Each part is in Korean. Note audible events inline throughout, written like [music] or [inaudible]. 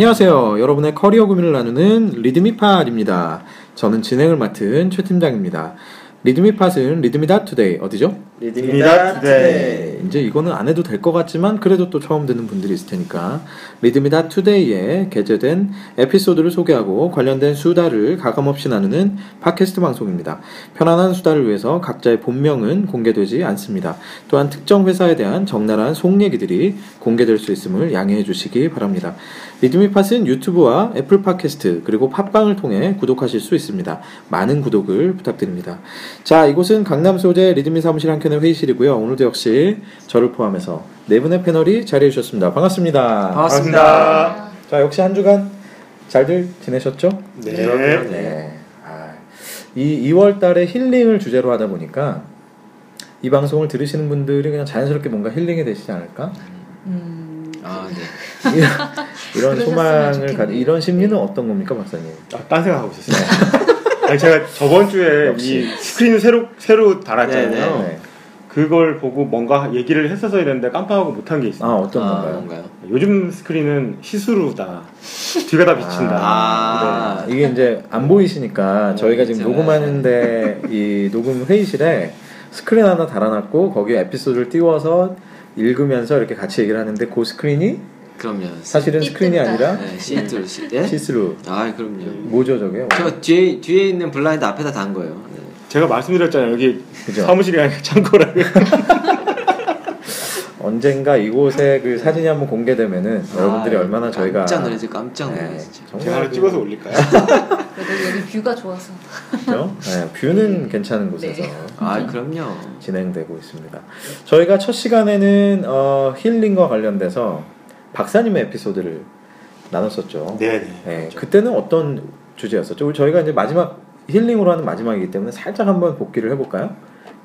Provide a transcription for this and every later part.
안녕하세요. 여러분의 커리어 고민을 나누는 리드미팟입니다. 저는 진행을 맡은 최 팀장입니다. 리드미팟은 리드미다 투데이 어디죠? 리드미다 투데이. 이제 이거는 안 해도 될 것 같지만 그래도 또 처음 듣는 분들이 있을 테니까 리드미다 투데이에 게재된 에피소드를 소개하고 관련된 수다를 가감없이 나누는 팟캐스트 방송입니다. 편안한 수다를 위해서 각자의 본명은 공개되지 않습니다. 또한 특정 회사에 대한 적나라한 속 얘기들이 공개될 수 있음을 양해해 주시기 바랍니다. 리드미팟은 유튜브와 애플 팟캐스트 그리고 팟빵을 통해 구독하실 수 있습니다. 많은 구독을 부탁드립니다. 자, 이곳은 강남 소재 리드미 사무실 한켠의 회의실이고요. 오늘도 역시 저를 포함해서 네 분의 패널이 자리해 주셨습니다. 반갑습니다. 반갑습니다. 자, 역시 한 주간 잘들 지내셨죠? 네. 네. 아, 이 2월 달에 힐링을 주제로 하다 보니까 이 방송을 들으시는 분들이 그냥 자연스럽게 뭔가 힐링이 되시지 않을까? 음, 아, 네. 이런, 소망을. 가지 이런 심리는 어떤 겁니까, 박사님? 아, 딴 생각하고 있었어요. [laughs] 아니, 제가 저번 주에 역시. 이 스크린 새로 새로 달았잖아요. 네. 그걸 보고 뭔가 얘기를 했어서 이랬는데 깜빡하고 못한 게 아, 있어요. 어떤 아, 건가요? 뭔가요? 요즘 스크린은 시스루다. 뒤가 다 비친다. 아. 이게 이제 안 보이시니까 저희가 지금 그렇죠. 녹음하는데 이 녹음 회의실에 스크린 하나 달아놨고 거기에 에피소드를 띄워서 읽으면서 이렇게 같이 얘기를 하는데 그 스크린이 그럼요. 사실은 스크린이. 아니라 네, 시트 시. 예? 시스루 아, 그럼요. 뭐죠 저게? 저 뒤에 뒤에 있는 블라인드 앞에다 단 거예요. 네. 제가 말씀드렸잖아요. 여기 그죠? 사무실이 아니라 창고라고. [laughs] 언젠가 이곳에 그 사진이 한번 공개되면은 여러분들이 아, 얼마나 저희가 깜짝 놀라지 깜짝 네, 놀라 진짜. 정말 제가 하나 그- 찍어서 올릴까요? [laughs] 그래도 여기 view가 좋아서 그죠? 네, 뷰는 괜찮은 곳에서 네. 아, 그럼요. 진행되고 있습니다. 저희가 첫 시간에는 어, 힐링과 관련돼서 박사님의 에피소드를 나눴었죠. 네네. 네, 그때는 어떤 주제였었죠? 우리 저희가 이제 마지막 힐링으로 하는 마지막이기 때문에 살짝 한번 복기를 해볼까요?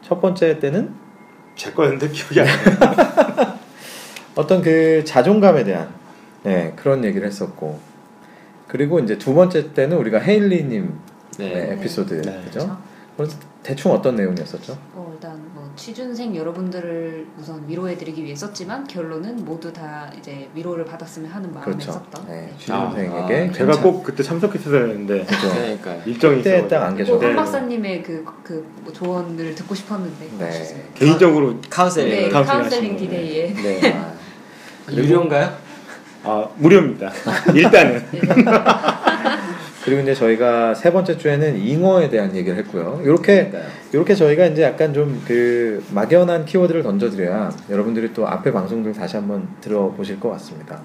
첫 번째 때는 제 거였는데 기억이 안 나요. [laughs] 어떤 그 자존감에 대한 네, 그런 얘기를 했었고 그리고 이제 두 번째 때는 우리가 헤일리님 네. 네, 에피소드 네. 그죠? 그래서 대충 어떤 내용이었었죠? 어, 취준생 여러분들을 우선 위로해드리기 위해 썼지만 결론은 모두 다 이제 위로를 받았으면 하는 마음에 그렇죠. 썼던 네, 네. 취준생에게 아, 제가 꼭 그때 참석했어야 했는데 그죠? 그러니까요. 일정이 그때 있어. 딱안 그리고 계셔. 한 박사님의 그, 그뭐 조언을 듣고 싶었는데 네. 개인적으로 카운셀링. 네, 카운셀링 디데이에 네. 아, 유료인가요? 아 무료입니다. [laughs] 일단은 [laughs] 그리고 이제 저희가 세 번째 주에는 잉어에 대한 얘기를 했고요. 이렇게 그러니까요. 이렇게 저희가 이제 약간 좀 그 막연한 키워드를 던져드려야 여러분들이 또 앞에 방송들 다시 한번 들어보실 것 같습니다.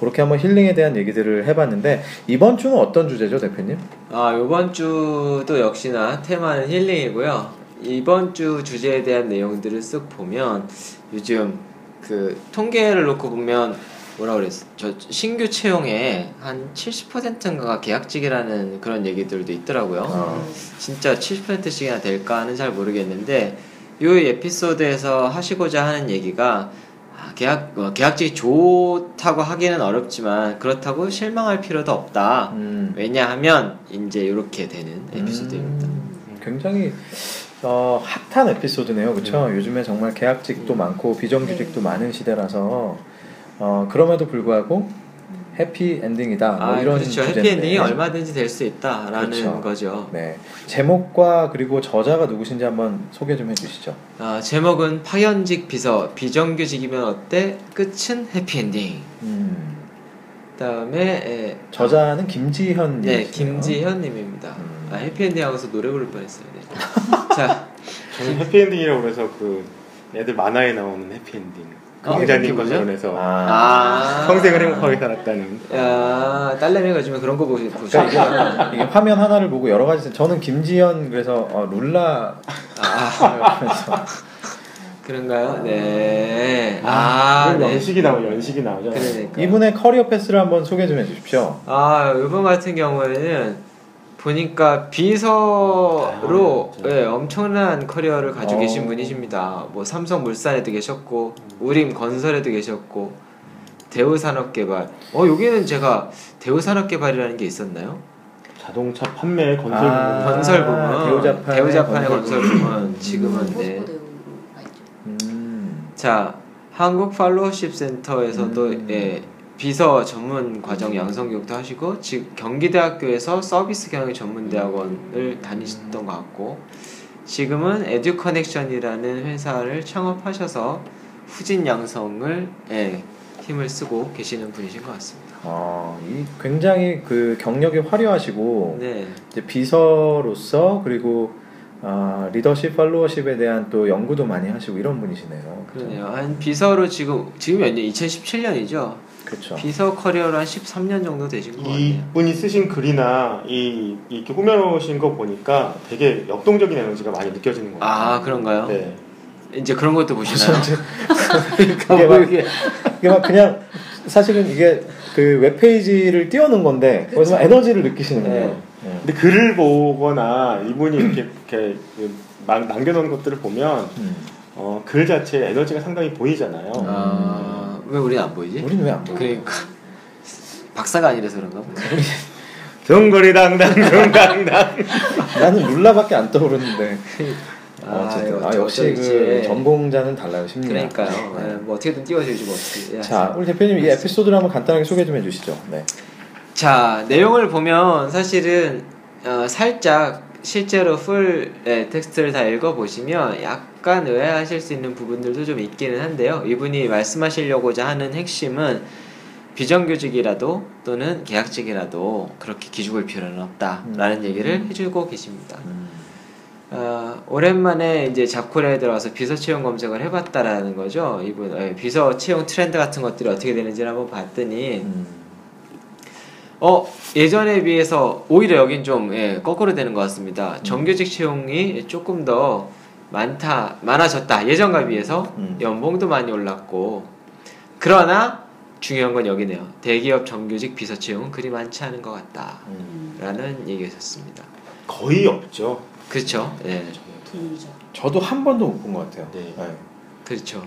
그렇게 한번 힐링에 대한 얘기들을 해봤는데 이번 주는 어떤 주제죠, 대표님? 아, 이번 주도 역시나 테마는 힐링이고요. 이번 주 주제에 대한 내용들을 쓱 보면 요즘 그 통계를 놓고 보면 뭐라 그랬어? 저 신규 채용의 한 70%인가가 계약직이라는 그런 얘기들도 있더라고요. 어, 진짜 70%씩이나 될까 하는 잘 모르겠는데 이 에피소드에서 하시고자 하는 얘기가 아, 계약 어, 계약직이 좋다고 하기는 어렵지만 그렇다고 실망할 필요도 없다. 음, 왜냐하면 이제 이렇게 되는 에피소드입니다. 음, 굉장히 어, 핫한 에피소드네요, 그렇죠? 요즘에 정말 계약직도 많고 비정규직도 많은 시대라서 어, 그럼에도 불구하고 해피 엔딩이다. 뭐 아, 이런 그렇죠. 주제인데. 해피 엔딩이 얼마든지 될 수 있다라는 그렇죠. 거죠. 네. 제목과 그리고 저자가 누구신지 한번 소개 좀 해주시죠. 아, 제목은 파견직 비서 비정규직이면 어때? 끝은 해피 엔딩. 음, 그다음에 에, 저자는 김지현. 네, 김지현 님입니다. 음. 아, 해피 엔딩 하고서 노래 부를 뻔했어요. 네. [laughs] 자, 저는 해피 엔딩이라고 그래서 그 애들 만화에 나오는 해피 엔딩. 그 어, 왕자님과. 결혼해서 아, 아, 평생을 행복하게 살았다는. 야, 딸내미가 요즘에 그런 거 보시 보시. 그러니까 이게, 이게 화면 하나를 보고 여러 가지. 저는 김지현 그래서 어, 룰라. 아, [laughs] 그런가요? 네. 아, 네. 연식이 나오 연식이 나오잖아요. 그러니까. 이분의 career path를 한번 소개 좀 해주십시오. 아, 이번 같은 경우에는 보니까 비서로 아, 예, 엄청난 커리어를 가지고 어. 계신 분이십니다. 뭐 삼성 물산에도 계셨고 우림 건설에도 계셨고 대우산업개발. 어 여기는 제가 대우산업개발이라는 게 있었나요? 자동차 판매 건설 아, 부분. 건설 부문. 대우자판의 대우자판의 건설 부문. 지금은 네. 음, 자 한국 팔로우십 센터에서도 음. 예, 비서 전문 과정 양성 교육도 하시고 즉 경기대학교에서 서비스 경영 전문 대학원을 다니셨던 것 같고 지금은 에듀 커넥션이라는 회사를 창업하셔서 후진 양성을 예, 힘을 쓰고 계시는 분이신 것 같습니다. 아, 이 굉장히 그 경력이 화려하시고 네. 이제 비서로서 그리고 아, 리더십 팔로워십에 대한 또 연구도 많이 하시고 이런 분이시네요. 그러네요. 한 비서로 지금 지금 몇 년? 2017년이죠. 그렇죠. 비서 커리어로 한 13년 정도 되신 것 같아요. 이분이 쓰신 글이나 이 이렇게 꾸며놓으신 거 보니까 되게 역동적인 에너지가 많이 느껴지는 것 같아요. 아 그런가요? 네. 이제 그런 것도 보시나요? 이게 뭐 막, 이게 이게 막 그냥 사실은 이게 그 웹페이지를 띄워놓은 건데 막 에너지를 느끼시는 거예요. 네. 근데 글을 보거나 이분이 이렇게 이렇게 막 남겨놓은 것들을 보면 음. 어, 글 자체에 에너지가 상당히 보이잖아요. 아, 왜 우리는 안 보이지? 우리는 왜 안 보여? 그러니까 박사가 아니라서 그런가. 동거리당당 동당당. 나는 룰라밖에 안 떠오르는데. 아, 어쨌든 이거 아, 역시 어쩌지. 그 전공자는 달라요 심리가. 그러니까요. 예, 뭐 어떻게든 띄워주지 뭐 어떻게. 예. 자, 우리 대표님 이 에피소드를 한번 간단하게 소개 좀 해주시죠. 네. 자 내용을 보면 사실은 어, 살짝 실제로 full 예, text를 다 읽어보시면 약간 의아하실 수 있는 부분들도 좀 있기는 한데요. 이분이 말씀하시려고자 하는 핵심은 비정규직이라도 또는 계약직이라도 그렇게 기죽을 필요는 없다라는 음. 얘기를 해주고 계십니다. 음. 어, 오랜만에 이제 잡코리아에 들어가서 비서 채용 검색을 해봤다라는 거죠. 이분 예, 비서 채용 트렌드 같은 것들이 어떻게 되는지를 한번 봤더니 음. 어 예전에 비해서 오히려 여긴 좀 예, 거꾸로 되는 것 같습니다. 정규직 채용이 조금 더 많다 많아졌다 예전과 비해서 음. 연봉도 많이 올랐고 그러나 중요한 건 여기네요. 대기업 정규직 비서 채용은 그리 많지 않은 것 음. 같다라는 얘기였었습니다. 거의 없죠. 그렇죠. 예. 저도 한 번도 못 본 것 같아요. 네. 그렇죠.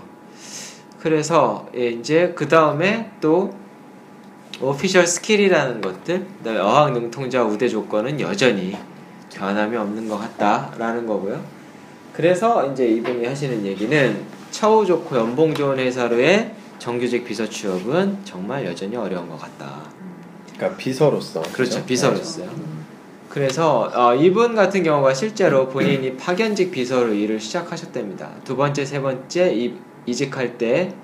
그래서 예, 이제 그 다음에 또 office skill이라는 것들, 그다음에 어학 능통자 우대 조건은 여전히 변함이 없는 것 같다라는 거고요. 그래서 이제 이분이 하시는 얘기는 처우 좋고 연봉 좋은 회사로의 정규직 비서 취업은 정말 여전히 어려운 것 같다. 그러니까 비서로서. 그렇죠, 그죠? 비서로서요. 음. 그래서 어, 이분 같은 경우가 실제로 본인이 파견직 비서로 일을 시작하셨답니다. 두 번째, 세 번째 이, 이직할 때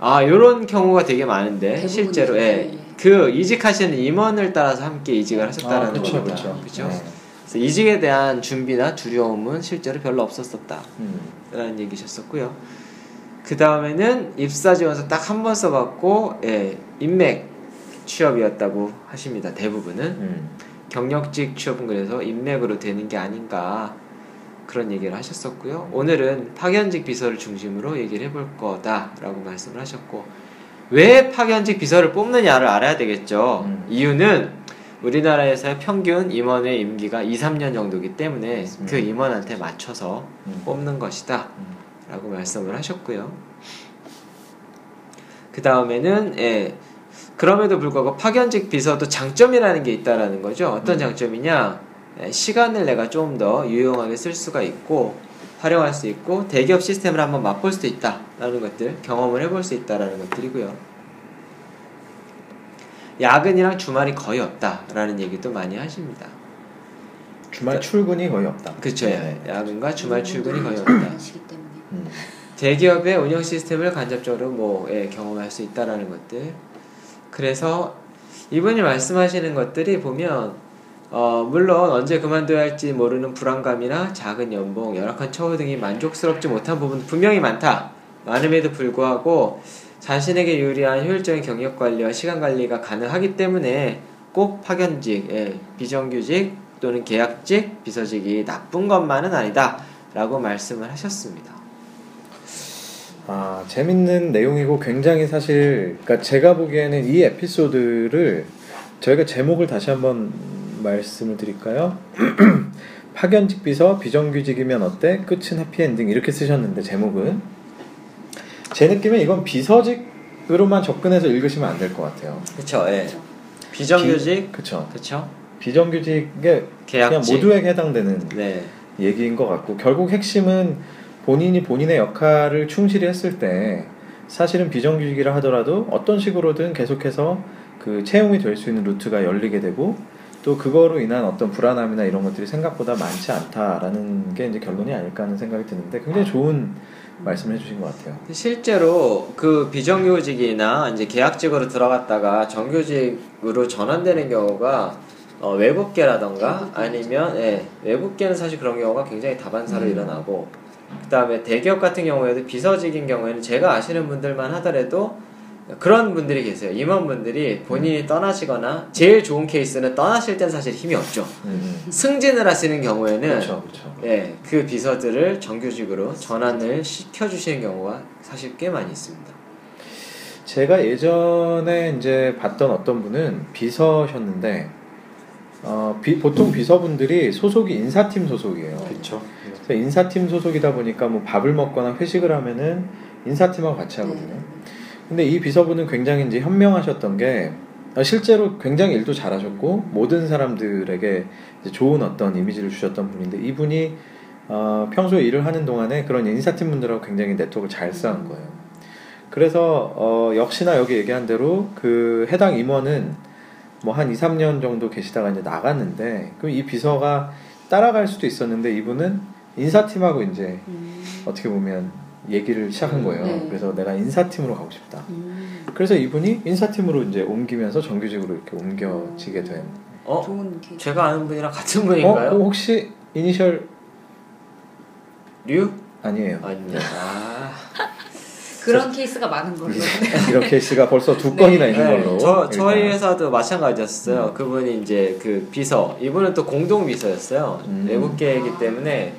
아, 요런 경우가 되게 많은데. 실제로 예. 네. 그 이직하시는 임원을 따라서 함께 이직을 아, 하셨다라는 그렇죠, 겁니다. 그렇죠. 그렇죠? 네. 그래서 이직에 대한 준비나 두려움은 실제로 별로 없었었다라는 음. 얘기셨었고요. 그 다음에는 입사 지원서 딱 한 번 써봤고 예, 인맥 취업이었다고 하십니다. 대부분은 음. 경력직 취업은 그래서 인맥으로 되는 게 아닌가 그런 얘기를 하셨었고요. 오늘은 파견직 비서를 중심으로 얘기를 해볼 거다라고 말씀을 하셨고 왜 파견직 비서를 뽑느냐를 알아야 되겠죠. 음. 이유는 우리나라에서의 평균 임원의 임기가 2, 3년 정도이기 때문에 음. 그 임원한테 맞춰서 음. 뽑는 것이다 음. 라고 말씀을 하셨고요. 그 다음에는 예, 그럼에도 불구하고 파견직 비서도 장점이라는 게 있다라는 거죠. 어떤 음. 장점이냐? 예, 시간을 내가 좀 더 유용하게 쓸 수가 있고 활용할 수 있고 대기업 시스템을 한번 맛볼 수도 있다라는 것들 경험을 해볼 수 있다라는 것들이고요. 야근이랑 주말이 거의 없다라는 얘기도 많이 하십니다. 주말 출근이 거의 없다. 그렇죠. 네. 야근과 주말 출근이 거의 음, 없다. 시기 때문에. 음. 대기업의 운영 시스템을 간접적으로 뭐 예, 경험할 수 있다라는 것들. 그래서 이분이 말씀하시는 것들이 보면 어, 물론 언제 그만둬야 할지 모르는 불안감이나 작은 연봉, 열악한 처우 등이 만족스럽지 못한 부분도 분명히 많다. 많음에도 불구하고 자신에게 유리한 효율적인 경력 관리와 시간 관리가 가능하기 때문에 꼭 파견직, 예, 비정규직 또는 계약직, 비서직이 나쁜 것만은 아니다 라고 말씀을 하셨습니다. 아 재밌는 내용이고 굉장히 사실 그러니까 제가 보기에는 이 에피소드를 저희가 제목을 다시 한번 말씀을 드릴까요? [clears throat] 파견직 비서 비정규직이면 어때? 끝은 해피엔딩 이렇게 쓰셨는데 제목은 제 느낌에 이건 비서직으로만 접근해서 읽으시면 안 될 것 같아요. 그렇죠. 예. 비정규직, 그렇죠. 그렇죠. 비정규직에 그냥 계약직. 모두에게 해당되는 네, 얘기인 것 같고 결국 핵심은 본인이 본인의 역할을 충실히 했을 때 사실은 비정규직이라 하더라도 어떤 식으로든 계속해서 그 채용이 될 수 있는 루트가 열리게 되고 또 그거로 인한 어떤 불안함이나 이런 것들이 생각보다 많지 않다라는 게 이제 결론이 아닐까 하는 생각이 드는데 굉장히 좋은 말씀을 해주신 것 같아요. 실제로 그 비정규직이나 이제 계약직으로 들어갔다가 정규직으로 전환되는 경우가 어, 외국계라던가 외국계 아니면 예, 외국계는 사실 그런 경우가 굉장히 다반사로 음. 일어나고 그 다음에 대기업 같은 경우에도 비서직인 경우에는 제가 아시는 분들만 하더라도 그런 분들이 계세요. 임원분들이 본인이 떠나시거나 제일 좋은 케이스는 떠나실 땐 사실 힘이 없죠. 음, 승진을 하시는 경우에는 그렇죠, 그렇죠. 예, 그 비서들을 정규직으로 전환을 시켜주시는 경우가 사실 꽤 많이 있습니다. 제가 예전에 이제 봤던 어떤 분은 비서셨는데 어, 비- 보통 비서분들이 소속이 인사팀 소속이에요. 그렇죠. 그래서 인사팀 소속이다 보니까 뭐 밥을 먹거나 회식을 하면은 인사팀하고 같이 하거든요. 네. 근데 이 비서분은 굉장히 이제 현명하셨던 게 어, 실제로 굉장히 일도 잘하셨고 모든 사람들에게 좋은 어떤 이미지를 주셨던 분인데 이분이 어, 평소에 일을 하는 동안에 그런 인사팀 분들하고 굉장히 네트워크를 잘 쌓은 거예요. 그래서 어, 역시나 여기 얘기한 대로 그 해당 임원은 뭐 한 2, 3년 정도 계시다가 이제 나갔는데 그럼 이 비서가 따라갈 수도 있었는데 이분은 인사팀하고 이제 음. 어떻게 보면 얘기를 시작한 거예요. 네. 그래서 내가 인사팀으로 가고 싶다. 음. 그래서 이분이 인사팀으로 이제 옮기면서 정규직으로 이렇게 옮겨지게 된. 어? 좋은. 제가 아는 분이랑 같은 어? 분인가요? 그럼 혹시 이니셜 류? 아니에요. 아닙니다. 아. [laughs] 그런 케이스가 많은 걸로. [laughs] 이런 케이스가 벌써 두 건이나 있는 네, 걸로. 저, 저희 일단. 회사도 마찬가지였어요. 그분이 이제 그 비서, 이분은 또 공동 비서였어요. 음. 외국계이기 때문에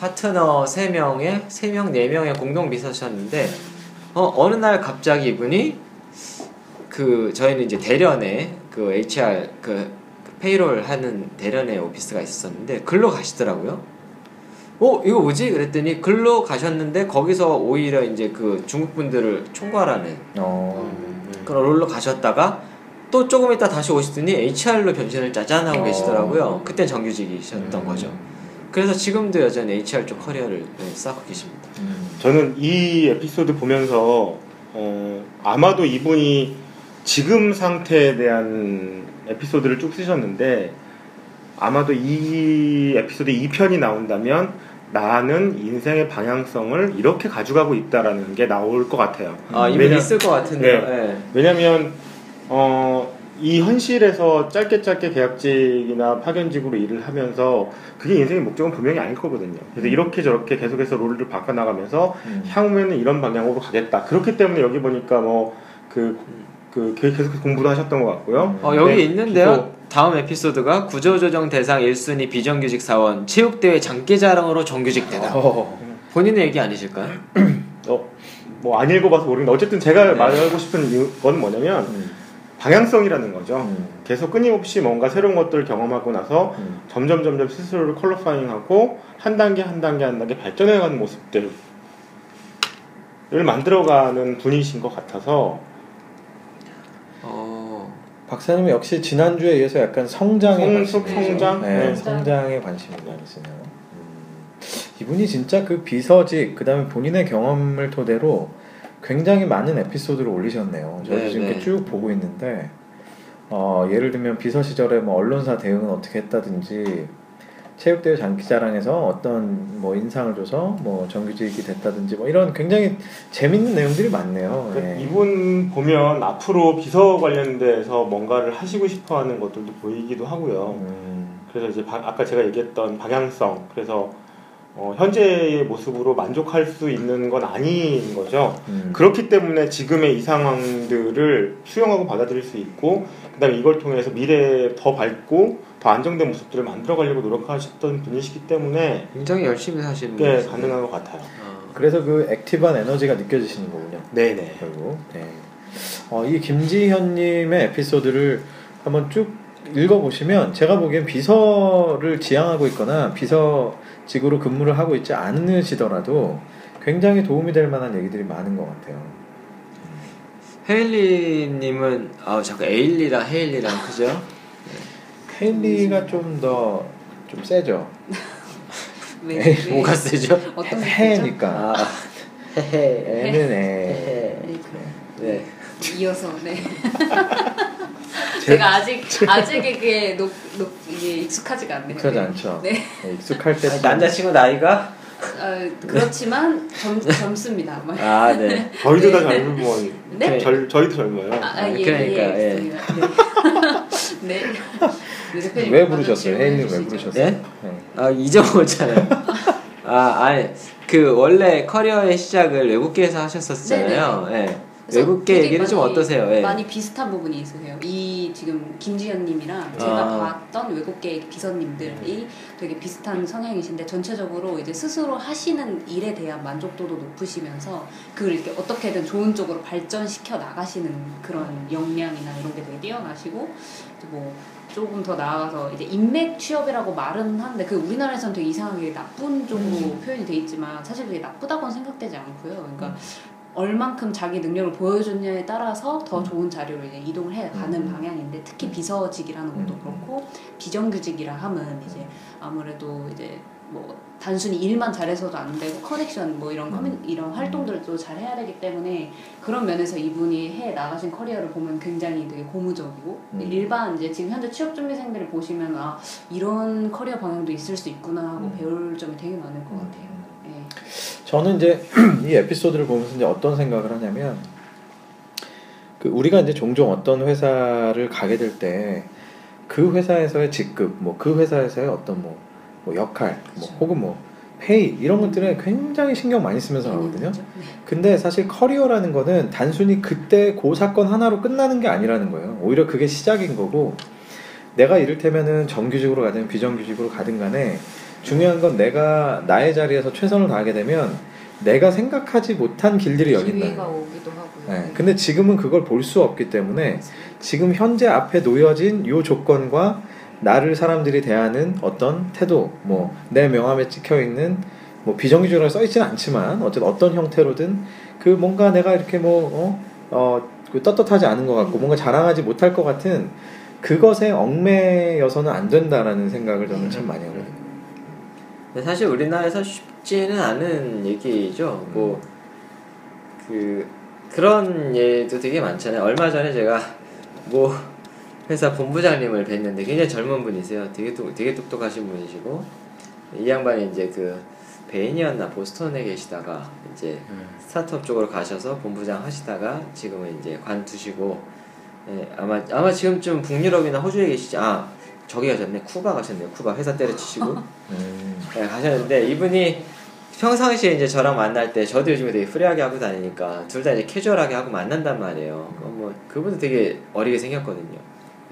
파트너 3명에, 3명, 4명의 공동 비서셨는데, 어, 어느 날 갑자기 이분이 그, 저희는 이제 대련에 그 HR, 그 payroll 하는 대련에 오피스가 있었는데, 글로 가시더라고요. 어, 이거 뭐지? 그랬더니 글로 가셨는데, 거기서 오히려 이제 그 중국 분들을 총괄하는 어. 그런 롤로 가셨다가 또 조금 있다 다시 오시더니 HR로 변신을 짜잔 하고 어. 계시더라고요. 그때 정규직이셨던 음. 거죠. 그래서 지금도 여전히 HR 쪽 커리어를 네, 쌓고 계십니다. 음. 저는 이 에피소드 보면서 어, 아마도 이분이 지금 상태에 대한 에피소드를 쭉 쓰셨는데 아마도 이 에피소드 2편이 나온다면 나는 인생의 방향성을 이렇게 가져가고 있다라는 게 나올 것 같아요. 아, 이분 왜냐- 있을 것 같은데요. 네. 네. 왜냐면 어, 이 현실에서 짧게 짧게 계약직이나 파견직으로 일을 하면서 그게 인생의 목적은 분명히 아닐 거거든요. 그래서 이렇게 저렇게 계속해서 롤을 바꿔나가면서 음. 향후에는 이런 방향으로 가겠다. 그렇기 때문에 여기 보니까 뭐그 그 계속 공부도 하셨던 것 같고요. 어, 여기 네, 있는데요. 다음 에피소드가 구조조정 대상 1순위 비정규직 사원 체육대회 장기자랑으로 정규직되다. 어. 본인의 얘기 아니실까요? [clears throat] 어, 뭐 안 읽어봐서 모르겠는데 어쨌든 제가 네. 말하고 싶은 이유- 건 뭐냐면 음. 방향성이라는 거죠. 음. 계속 끊임없이 뭔가 새로운 것들을 경험하고 나서 음. 점점 점점 스스로를 컬러파잉하고 한 단계 한 단계 한 단계 발전해가는 모습들을 만들어가는 분이신 것 같아서 어, 박사님은 역시 지난주에 이어서 약간 성장에 성- 관심이 성장? 네, 네. 성장에 관심이 많으시네요. 음, 이분이 진짜 그 비서직 그다음에 본인의 경험을 토대로 굉장히 많은 에피소드를 올리셨네요. 저도 네, 지금 네. 쭉 보고 있는데 어, 예를 들면 비서 시절에 뭐 언론사 대응은 어떻게 했다든지 체육대회 장기자랑에서 어떤 뭐 인상을 줘서 뭐 정규직이 됐다든지 뭐 이런 굉장히 재밌는 내용들이 많네요. 네. 이분 보면 앞으로 비서 관련돼서 뭔가를 하시고 싶어하는 것들도 보이기도 하고요. 음, 그래서 이제 바- 아까 제가 얘기했던 방향성 그래서 어, 현재의 모습으로 만족할 수 있는 건 아닌 거죠. 음. 그렇기 때문에 지금의 이 상황들을 수용하고 받아들일 수 있고 그 다음에 이걸 통해서 미래에 더 밝고 더 안정된 모습들을 만들어가려고 노력하셨던 분이시기 때문에 굉장히 열심히 사시는 꽤 분이시네요. 가능한 것 같아요. 어. 그래서 그 active한 에너지가 느껴지시는 거군요. 네네. 결국. 네. 어, 이 김지현님의 에피소드를 한번 쭉 읽어보시면 제가 보기엔 비서를 지향하고 있거나 비서 직으로 근무를 하고 있지 않으시더라도 굉장히 도움이 될 만한 얘기들이 많은 것 같아요. 헤일리님은 아 자꾸 에일리랑 헤일리랑 그죠? 헤일리가 좀 더좀 세죠. 왜, 에이, 왜- 뭐가 세죠? 어떤 해니까. 아, 헤헤. 애는 애. 네, 그 네. 이어서 네. [laughs] 제가 아직 아직 그게 녹, 녹 이게 익숙하지가 않네요. 익숙하지 네. 않죠. 네. 네, 익숙할 때 아니, 남자친구 나이가? 어, 그렇지만 젊, [laughs] 젊습니다. 뭐. 아, 네. [laughs] 저희도 다 네. 젊으면 네? 절, 저희도 젊어요. 아, 아, 예, 그러니까, 예, 예. [laughs] 네. 네. 왜 부르셨어요? 혜인님 왜. 부르셨어요? 예? 네. 아, 잊어먹었잖아요. 아, 아니, 그, 원래 커리어의 시작을 외국계에서 하셨었잖아요. 예. 외국계 얘기는 좀 어떠세요? 예. 많이 비슷한 부분이 있으세요. 이 지금 김지현님이랑 제가 아. 봤던 외국계 비서님들이 되게 비슷한 성향이신데 전체적으로 이제 스스로 하시는 일에 대한 만족도도 높으시면서 그걸 이렇게 어떻게든 좋은 쪽으로 발전시켜 나가시는 그런 역량이나 이런 게 되게 뛰어나시고 뭐 조금 더 나아가서 이제 인맥 취업이라고 말은 하는데 그 우리나라에서는 되게 이상하게 나쁜 쪽으로 음. 표현이 돼 있지만 사실 그게 나쁘다고는 생각되지 않고요. 그러니까 얼만큼 자기 능력을 보여줬냐에 따라서 더 좋은 자리로 이제 이동을 해 가는 음. 방향인데 특히 비서직이라는 것도 음. 그렇고 비정규직이라 함은 이제 아무래도 이제 뭐 단순히 일만 잘해서도 안 되고 커넥션 뭐 이런 커뮤, 이런 활동들도 잘 해야 되기 때문에 그런 면에서 이분이 해 나가신 커리어를 보면 굉장히 되게 고무적이고 음. 일반 이제 지금 현재 취업 준비생들을 보시면 아 이런 커리어 방향도 있을 수 있구나 하고 음. 배울 점이 되게 많을 것 같아요. 예. 저는 이제 [clears throat] 이 에피소드를 보면서 이제 어떤 생각을 하냐면 그 우리가 이제 종종 어떤 회사를 가게 될 때 그 회사에서의 직급, 뭐 그 회사에서의 어떤 뭐, 뭐 역할, 뭐 그렇죠. 혹은 뭐 페이 이런 것들에 굉장히 신경 많이 쓰면서 가거든요. 네. 근데 사실 커리어라는 거는 단순히 그때 그 사건 하나로 끝나는 게 아니라는 거예요. 오히려 그게 시작인 거고 내가 이를테면은 정규직으로 가든 비정규직으로 가든 간에 중요한 건 내가 나의 자리에서 최선을 다하게 되면 내가 생각하지 못한 길들이 열린다는 기회가. 오기도 하고요. 네, 근데 지금은 그걸 볼 수 없기 때문에 지금 현재 앞에 놓여진 요 조건과 나를 사람들이 대하는 어떤 태도, 뭐 내 명함에 찍혀 있는 뭐 비정규직으로 써 있지는 않지만 어쨌든 어떤 형태로든 그 뭔가 내가 이렇게 뭐 어, 어, 그 떳떳하지 않은 것 같고 뭔가 자랑하지 못할 것 같은 그것에 얽매여서는 안 된다라는 생각을 저는 참 많이 하거든요. 사실 우리나라에서 쉽지는 않은 얘기죠. 뭐, 그, 그런 예도 되게 많잖아요. 얼마 전에 제가 뭐, 회사 본부장님을 뵀는데 굉장히 젊은 분이세요. 되게, 똑- 되게 똑똑하신 분이시고, 이 양반이 이제 그, 베인이었나 보스턴에 계시다가 이제 스타트업 쪽으로 가셔서 본부장 하시다가 지금은 이제 관두시고 예, 아마 아마 지금쯤 북유럽이나 호주에 계시지 아 저기 가셨네 쿠바 가셨네요 쿠바 회사 때려치시고 [laughs] 음, 네, 가셨는데 이분이 평상시에 이제 저랑 만날 때 저도 요즘에 되게 free하게 하고 다니니까 둘 다 이제 캐주얼하게 하고 만난단 말이에요. 뭐 그분도 되게 어리게 생겼거든요.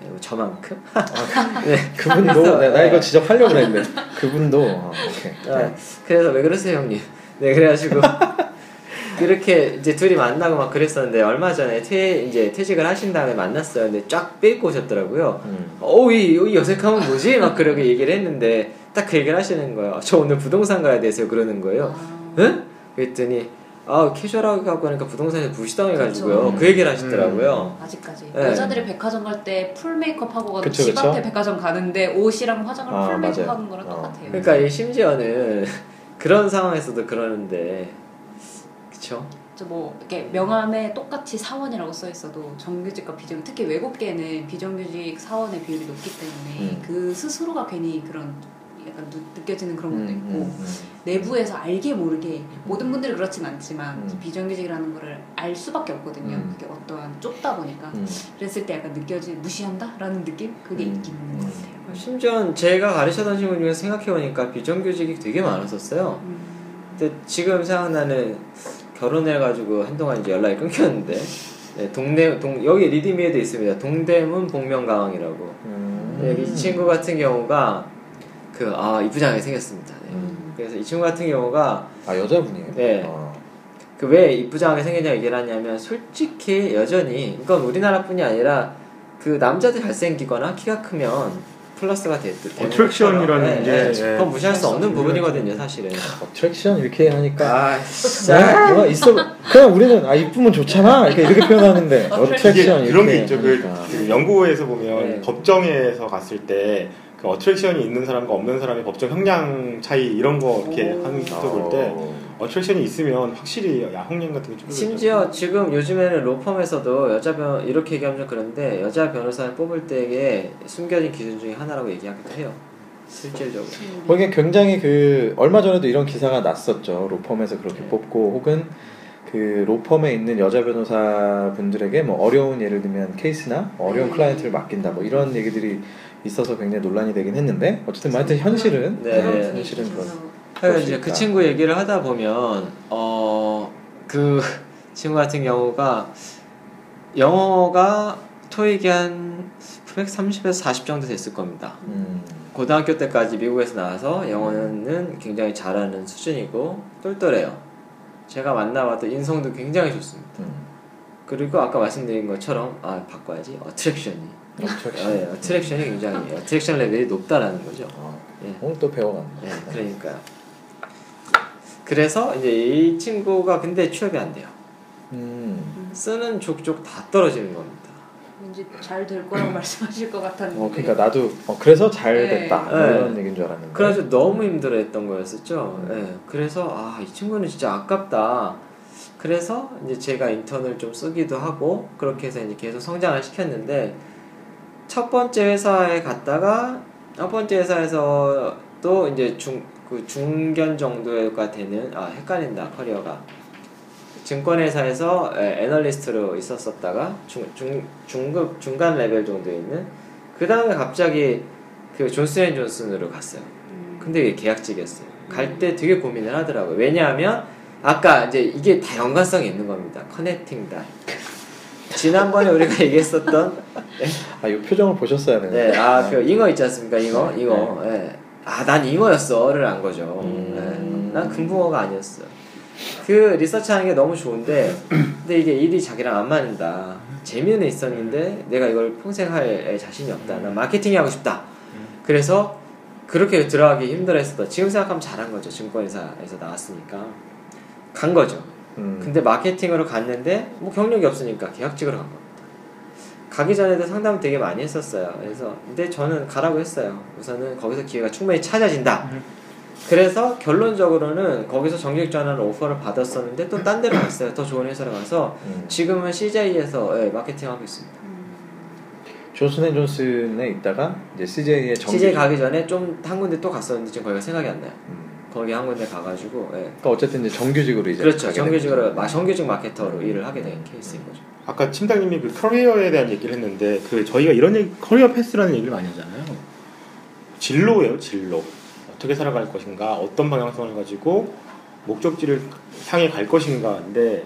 네, 뭐 저만큼? [laughs] 네. 그분도 네, 나 이거 네. 지적하려고 그랬는데 그분도 어, 오케이. 아, 그래서 왜 그러세요 형님? 네 그래가지고 [laughs] 그렇게 이제 둘이 만나고 막 그랬었는데 얼마 전에 퇴 이제 퇴직을 하신 다음에 만났어요. 근데 쫙 삐고 오셨더라고요. 음. 어이 이 어색함은 뭐지? 막 그렇게 얘기를 했는데 딱 그 얘기를 하시는 거예요. 저 오늘 부동산 가야 돼서 그러는 거예요. 아, 응? 그랬더니 아 캐주얼하게 가고 하니까 부동산에 무시당해가지고요. 그렇죠. 그 얘기를 하시더라고요. 아직까지 네. 여자들이 백화점 갈 때 full 메이크업 하고 가도 그쵸, 집 그쵸. 앞에 백화점 가는데 옷이랑 화장을 아, full 메이크업 맞아요. 하는 거랑 어. 똑같아요. 그러니까 이 심지어는 그런 상황에서도 그러는데 저뭐 이렇게 명함에 똑같이 사원이라고 써 있어도 정규직과 비정규직 특히 외국계는 비정규직 사원의 비율이 높기 때문에 음. 그 스스로가 괜히 그런 약간 느, 느껴지는 그런 것도 음, 있고 음, 음. 내부에서 알게 모르게 모든 분들이 그렇진 않지만 음. 비정규직이라는 거를 알 수밖에 없거든요. 음. 그게 어떠한 좁다 보니까 음. 그랬을 때 약간 느껴지 무시한다라는 느낌 그게 음. 있긴 있는 것 같아요. 심지어 제가 가르쳐던 친구 중에 생각해 보니까 비정규직이 되게 많았었어요. 음. 근데 지금 생각나는 결혼해가지고 한동안 이제 연락이 끊겼는데 네, 동대 동 여기 리디미에도 있습니다. 동대문 복면가왕이라고 음. 네, 이 친구 같은 경우가 그 아 이쁘장하게 생겼습니다. 네. 음. 그래서 이 친구 같은 경우가 아 여자분이에요? 네. 어. 그왜 이쁘장하게 생겼냐 얘기를 하냐면 솔직히 여전히 이건 우리나라뿐이 아니라 그 남자들 잘생기거나 키가 크면 플러스가 됐, 되는 어트랙션이라는 것처럼. 게, 네, 예. 그건 무시할 수 없는 음. 부분이거든요 사실은 어트랙션 이렇게 하니까 아 자, 뭐가 있어. 그냥 우리는 아 이쁘면 좋잖아 이렇게 이렇게 표현하는데 [laughs] 어트랙션. 그런 게 있죠. 그, 하니까. 그 연구에서 보면 네. 법정에서 갔을 때 그 어트랙션이 있는 사람과 없는 사람의 법정 형량 차이 이런 거 이렇게 오. 하는 거 볼 때 어. 어트랙션이 있으면 확실히 야학년 같은 게 줄어들죠. 심지어 지금 요즘에는 로펌에서도 여자 변 이렇게 얘기하면 좀 그런데 여자 변호사를 뽑을 때에 숨겨진 기준 중에 하나라고 얘기하기도 해요. 실질적으로. 거기에 굉장히 그 얼마 전에도 이런 기사가 났었죠. 로펌에서 그렇게 네. 뽑고 혹은 그 로펌에 있는 여자 변호사 분들에게 뭐 어려운 예를 들면 케이스나 어려운 네. 클라이언트를 맡긴다 뭐 이런 얘기들이 있어서 굉장히 논란이 되긴 했는데 어쨌든 뭐 하여튼 현실은 네. 네, 현실은 그런 이제 있다. 그 친구 얘기를 하다 보면 어 그 친구 같은 경우가 영어가 토익이 한 930에서 40 정도 됐을 겁니다. 음, 고등학교 때까지 미국에서 나와서 영어는 굉장히 잘하는 수준이고 똘똘해요. 제가 만나봐도 인성도 굉장히 좋습니다. 음. 그리고 아까 말씀드린 것처럼 아 바꿔야지 어트랙션이 어트랙션. 아, 예, 어트랙션이 굉장히 어트랙션 레벨이 높다라는 거죠. 어, 예. 오늘 또 배워갔네. 네, 그러니까요. 그래서 이제 이 친구가 근데 취업이 안 돼요. 음. 쓰는 족족 다 떨어지는 겁니다. 왠지 잘 될 거라고 말씀하실 것 같았는데. 어, 그러니까 나도 어, 그래서 잘 네. 됐다 뭐 네. 이런 얘기인 줄 알았는데. 그래가지고 너무 힘들어했던 거였었죠. 예, 그래서 아 이 친구는 진짜 아깝다. 그래서 이제 제가 인턴을 좀 쓰기도 하고 그렇게 해서 이제 계속 성장을 시켰는데 첫 번째 회사에 갔다가 첫 번째 회사에서 또 이제 중 그 중견 정도가 되는 아 헷갈린다 커리어가 증권회사에서 에, 애널리스트로 있었었다가 중, 중, 중급 중간 레벨 정도에 있는 그 다음에 갑자기 그 존슨앤존슨으로 갔어요. 음. 근데 이게 계약직이었어요. 갈 때 되게 고민을 하더라고요. 왜냐하면 아까 이제 이게 다 연관성이 있는 겁니다. 커넥팅 다. [laughs] 지난번에 우리가 얘기했었던 아, 이 표정을 보셨어야 되는데. 네, 아, 그 잉어 있지 않습니까? 잉어, 잉어. 예. 아, 난 잉어였어를 안 거죠. 음. 예. 난 금붕어가 아니었어. 그 리서치하는 게 너무 좋은데, 근데 이게 일이 자기랑 안 맞는다. 재미는 있었는데 내가 이걸 평생 할 자신이 없다. 난 마케팅이 하고 싶다. 그래서 그렇게 들어가기 힘들어했었다. 지금 생각하면 잘한 거죠. 증권회사에서 나왔으니까 간 거죠. 음. 근데 마케팅으로 갔는데 뭐 경력이 없으니까 계약직으로 간 겁니다. 가기 전에도 상담 되게 많이 했었어요. 그래서 근데 저는 가라고 했어요. 우선은 거기서 기회가 충분히 찾아진다. 그래서 결론적으로는 거기서 정규직 전환 오퍼를 받았었는데 또 딴 데로 갔어요. 더 좋은 회사로 가서 음. 지금은 CJ에서 마케팅 하고 있습니다. 음. 존슨앤존슨에 있다가 이제 CJ의 정규. CJ 가기 전에 좀 한 군데 또 갔었는데 지금 거기가 생각이 안 나요. 음. 거기 한 군데 가가지고 예. 그러니까 어쨌든 이제 정규직으로 이제 그렇죠. 가게 정규직으로 마- 정규직 마케터로 일을 하게 된 케이스인 거죠. 아까 팀장님이 그 커리어에 대한 얘기를 했는데 그 저희가 이런 얘기, career path라는 얘기를 많이 하잖아요. 진로예요, 진로. 어떻게 살아갈 것인가, 어떤 방향성을 가지고 목적지를 향해 갈 것인가인데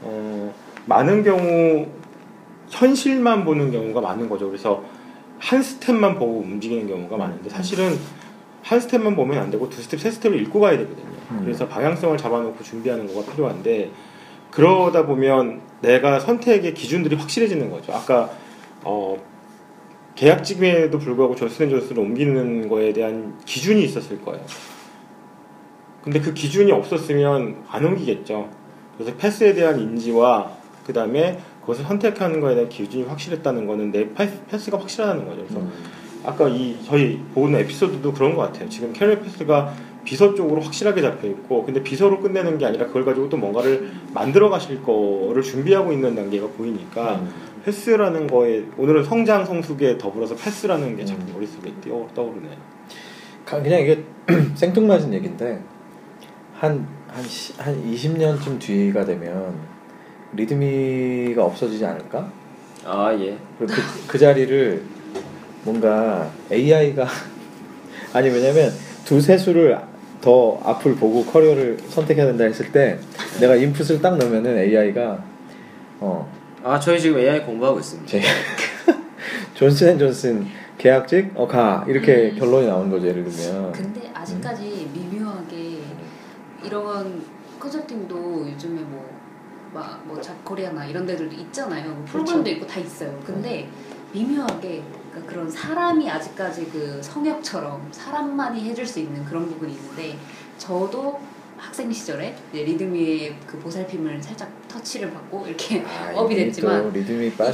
어, 많은 경우 현실만 보는 경우가 많은 거죠. 그래서 한 스텝만 보고 움직이는 경우가 많은데 사실은 한 스텝만 보면 안 되고 두 스텝, 세 스텝을 읽고 가야 되거든요. 음. 그래서 방향성을 잡아놓고 준비하는 거가 필요한데 그러다 보면 내가 선택의 기준들이 확실해지는 거죠. 아까 어, 계약직임에도 불구하고 존슨앤존슨을 옮기는 거에 대한 기준이 있었을 거예요. 근데 그 기준이 없었으면 안 옮기겠죠. 그래서 path에 대한 인지와 그 다음에 그것을 선택하는 거에 대한 기준이 확실했다는 거는 내 path, path가 확실하다는 거죠. 그래서 음. 아까 이 저희 보는 에피소드도 그런 것 같아요. 지금 career path가 비서 쪽으로 확실하게 잡혀 있고, 근데 비서로 끝내는 게 아니라 그걸 가지고 또 뭔가를 만들어 가실 거를 준비하고 있는 단계가 보이니까 음. path라는 거에 오늘은 성장 성숙에 더불어서 path라는 게 자꾸 음. 머릿속에 뛰어 떠오르네. 가- 그냥 이게 [clears throat] 생뚱맞은 얘기인데 한한 한 20년쯤 뒤가 되면 리드미가 없어지지 않을까? 아 예. 그리고 그, 그 자리를 뭔가 AI가 [laughs] 아니 왜냐면 두세 수를 더 앞을 보고 커리어를 선택해야 된다 했을 때 내가 인풋을 딱 넣으면은 AI가 어 아 저희 지금 AI 공부하고 있습니다. 제 [laughs] 존슨앤존슨 계약직 어 가 이렇게 음. 결론이 나오는 거죠 예를 들면 근데 아직까지 미묘하게 이런 컨설팅도 요즘에 뭐 막뭐 잡코리아나 이런 데들도 있잖아요. 뭐 프로그램도 있고 다 있어요. 근데 미묘하게 그러니까 그런 사람이 아직까지 그 성역처럼 사람만이 해줄 수 있는 그런 부분이 있는데 저도 학생 시절에 리드미의 그 보살핌을 살짝 터치를 받고 이렇게 아, [laughs] 업이 됐지만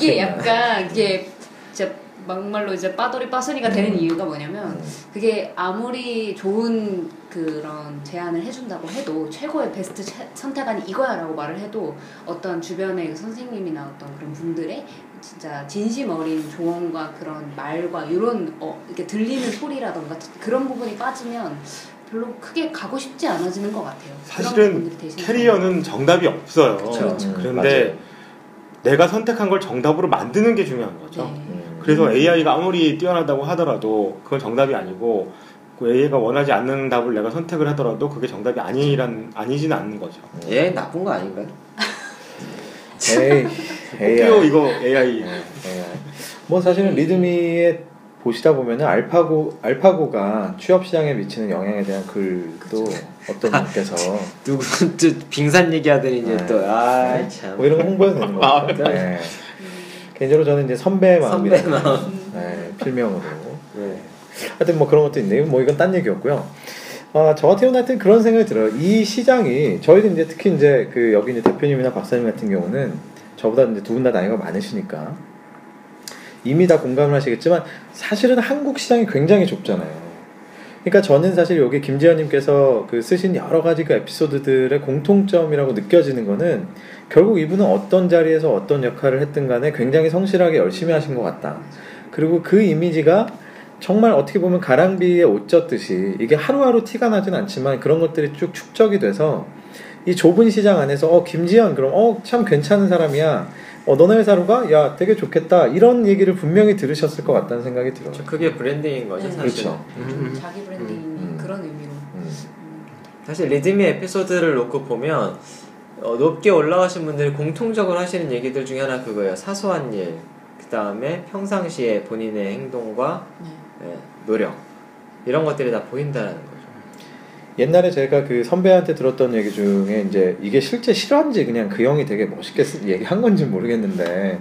이게 약간 이게 진짜 막말로 이제 빠돌이 빠순이가 되는 이유가 뭐냐면 그게 아무리 좋은 그런 제안을 해준다고 해도 최고의 베스트 채- 선택안이 이거야라고 말을 해도 어떤 주변의 그 선생님이나 어떤 그런 분들의 진짜 진심 어린 조언과 그런 말과 이런 어 이렇게 들리는 소리라던가 그런 부분이 빠지면 별로 크게 가고 싶지 않아지는 것 같아요. 사실은 캐리어는 정답이 없어요. 그렇죠. 음, 그런데 내가 선택한 걸 정답으로 만드는 게 중요한 거죠. 네. 음. 그래서 AI가 아무리 뛰어나다고 하더라도 그건 정답이 아니고 그 AI가 원하지 않는 답을 내가 선택을 하더라도 그게 정답이 아니란 아니지는 않는 거죠. 얘 나쁜 거 아닌가요? 에이, [laughs] AI. 이거 AI. 네, AI. 뭐 사실은 리드미에 보시다 보면은 알파고 알파고가 취업 시장에 미치는 영향에 대한 글도 어떤 분께서 누구 또 빙산 얘기하더니 이제 네. 또아 참. 뭐 이런 거 홍보해도 되는 아, 거죠. 네. 개인적으로 저는 이제 선배 마음이라 선배 마음. 네, 필명으로 네. 하여튼 뭐 그런 것도 있네요. 뭐 이건 딴 얘기였고요. 아, 저 같은 경우는 하여튼 그런 생각이 들어요. 이 시장이 저희도 이제 특히 이제 그 여기 이제 대표님이나 박사님 같은 경우는 저보다 이제 두 분 다 나이가 많으시니까 이미 다 공감을 하시겠지만 사실은 한국 시장이 굉장히 좁잖아요. 그러니까 저는 사실 여기 김지현님께서 그 쓰신 여러 가지 그 에피소드들의 공통점이라고 느껴지는 거는 결국 이분은 어떤 자리에서 어떤 역할을 했든 간에 굉장히 성실하게 열심히 하신 것 같다. 그리고 그 이미지가 정말 어떻게 보면 가랑비에 옷 젖듯이 이게 하루하루 티가 나진 않지만 그런 것들이 쭉 축적이 돼서 이 좁은 시장 안에서 어 김지현 그럼 어 참 괜찮은 사람이야 어 너네 회사로 가? 야 되게 좋겠다 이런 얘기를 분명히 들으셨을 것 같다는 생각이 들어요. 저 그게 브랜딩인 거죠 네. 사실. 그렇죠. 좀 자기 브랜딩 음. 그런 의미로. 음. 음. 사실 리드미 에피소드를 놓고 보면 어, 높게 올라가신 분들이 공통적으로 하시는 얘기들 중에 하나 그거예요. 사소한 일, 그 다음에 평상시에 본인의 행동과 네. 예, 노력 이런 것들이 다 보인다는 거죠. 옛날에 제가 그 선배한테 들었던 얘기 중에 이제 이게 실제 실화인지 그냥 그 형이 되게 멋있게 쓰- 얘기한 건지 모르겠는데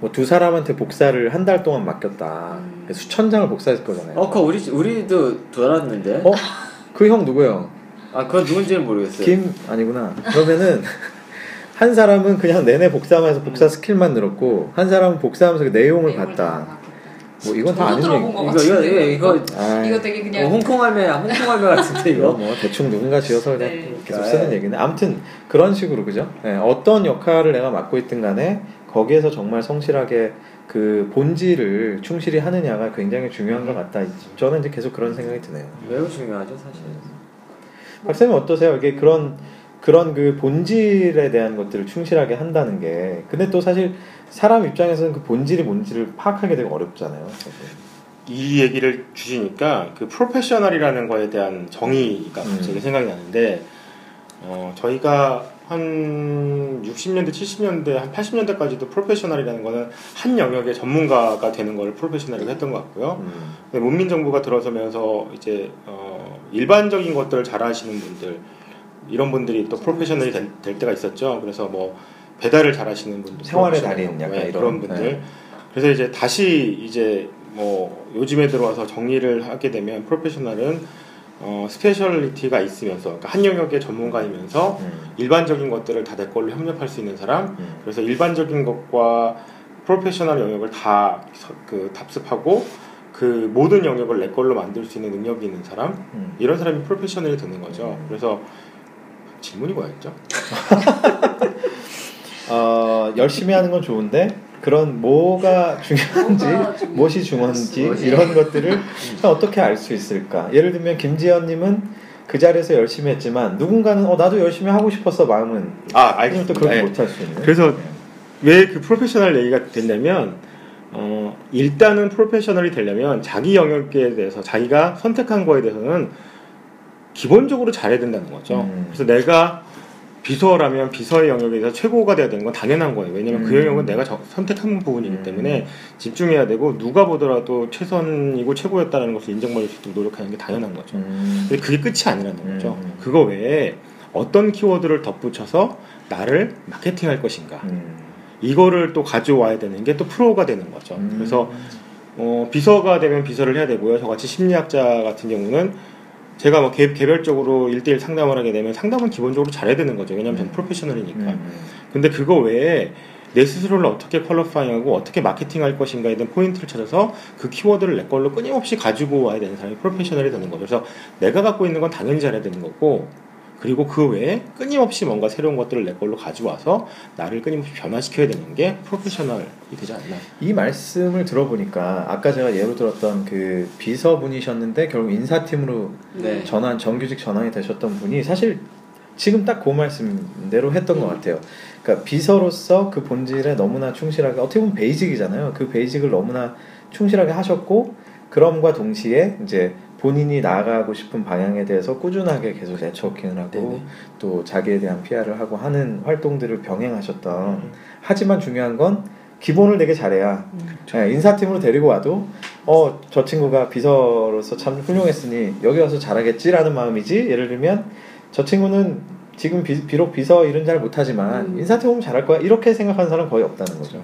뭐 두 사람한테 복사를 한 달 동안 맡겼다. 음. 수천 장을 복사했을 거잖아요. 어, 그거 우리 우리도 돌았는데. 어? 그 형 누구예요? 아, 그건 누군지는 모르겠어요. 김 아니구나. 그러면은 한 사람은 그냥 내내 복사하면서 복사 스킬만 늘었고 한 사람은 복사하면서 그 내용을 내용을 봤다. 뭐 이건 다 아는 얘기. 것 이거 같은데, 이거 이거 아, 이거 되게 어, 그냥 홍콩 할매 홍콩 할매 같은데 이거. 뭐 대충 누군가 지어서 그냥 네. 계속 네. 쓰는 얘기는 아무튼 그런 식으로 그죠? 네, 어떤 역할을 내가 맡고 있든 간에 거기에서 정말 성실하게 그 본질을 충실히 하느냐가 굉장히 중요한 것 같다. 저는 이제 계속 그런 생각이 드네요. 매우 중요하죠 사실. 박사님 어떠세요? 이게 그런 그런 그 본질에 대한 것들을 충실하게 한다는 게 근데 또 사실 사람 입장에서는 그 본질이 뭔지를 파악하기 되게 어렵잖아요. 사실. 이 얘기를 주시니까 그 프로페셔널이라는 거에 대한 정의가 음. 갑자기 생각이 나는데 어, 저희가 한 60년대, 70년대, 한 80년대까지도 프로페셔널이라는 거는 한 영역의 전문가가 되는 걸 프로페셔널이라고 했던 것 같고요. 음. 문민정부가 들어서면서 이제 어, 일반적인 것들을 잘 하시는 분들 이런 분들이 또 프로페셔널이 될, 될 때가 있었죠. 그래서 뭐 배달을 잘 하시는 분들, 생활의 달인 약간 네, 이런, 그런 분들. 네. 그래서 이제 다시 이제 뭐 요즘에 들어와서 정리를 하게 되면 프로페셔널은 어, speciality가 있으면서 그러니까 한 영역의 전문가이면서 음. 일반적인 것들을 다 내 걸로 협력할 수 있는 사람 음. 그래서 일반적인 것과 프로페셔널 영역을 다 그 답습하고 그 모든 영역을 내 걸로 만들 수 있는 능력이 있는 사람 음. 이런 사람이 프로페셔널이 되는 거죠. 그래서 질문이 뭐였죠? [laughs] 어, 열심히 하는 건 좋은데 그런 뭐가 중요한지 [laughs] 무엇이 중요한지 이런 것들을 참 어떻게 알 수 있을까? 예를 들면 김지현님은 그 자리에서 열심히 했지만 누군가는 어 나도 열심히 하고 싶었어 마음은 아또 그렇게 네. 못할 수 있는. 그래서 네. 왜그 프로페셔널 얘기가 됐냐면 어, 일단은 프로페셔널이 되려면 자기 영역에 대해서 자기가 선택한 거에 대해서는 기본적으로 잘해야 된다는 거죠. 음. 그래서 내가 비서라면 비서의 영역에 대해서 최고가 돼야 되는 건 당연한 거예요. 왜냐면 그 음. 영역은 내가 저- 선택한 부분이기 음. 때문에 집중해야 되고 누가 보더라도 최선이고 최고였다는 것을 인정받을 수 있도록 노력하는 게 당연한 거죠. 음. 근데 그게 끝이 아니라는 거죠. 음. 그거 외에 어떤 키워드를 덧붙여서 나를 마케팅할 것인가. 음. 이거를 또 가져와야 되는 게 또 프로가 되는 거죠. 음. 그래서 어, 비서가 되면 비서를 해야 되고요. 저같이 심리학자 같은 경우는 제가 뭐 개, 개별적으로 1대1 상담을 하게 되면 상담은 기본적으로 잘해야 되는 거죠. 왜냐하면 저는 프로페셔널이니까. 음. 근데 그거 외에 내 스스로를 어떻게 퀄리파잉하고 어떻게 마케팅할 것인가에 대한 포인트를 찾아서 그 키워드를 내 걸로 끊임없이 가지고 와야 되는 사람이 프로페셔널이 되는 거죠. 그래서 내가 갖고 있는 건 당연히 잘해야 되는 거고 그리고 그 외에 끊임없이 뭔가 새로운 것들을 내 걸로 가져와서 나를 끊임없이 변화시켜야 되는 게 프로페셔널이 되지 않나. 이 말씀을 들어보니까 아까 제가 예로 들었던 그 비서분이셨는데 결국 인사팀으로 네. 전환 정규직 전환이 되셨던 분이 사실 지금 딱 그 말씀대로 했던 것 같아요. 그러니까 비서로서 그 본질에 너무나 충실하게 어떻게 보면 베이직이잖아요. 그 베이직을 너무나 충실하게 하셨고 그럼과 동시에 이제 본인이 나아가고 싶은 방향에 대해서 꾸준하게 계속 네트워킹을 하고 네네. 또 자기에 대한 PR을 하고 하는 활동들을 병행하셨던 음. 하지만 중요한 건 기본을 되게 잘해야 예, 인사팀으로 데리고 와도 어 저 친구가 비서로서 참 훌륭했으니 여기 와서 잘하겠지라는 마음이지 예를 들면 저 친구는 지금 비, 비록 비서 일은 잘 못하지만 음. 인사팀 오면 잘할 거야 이렇게 생각하는 사람 거의 없다는 거죠.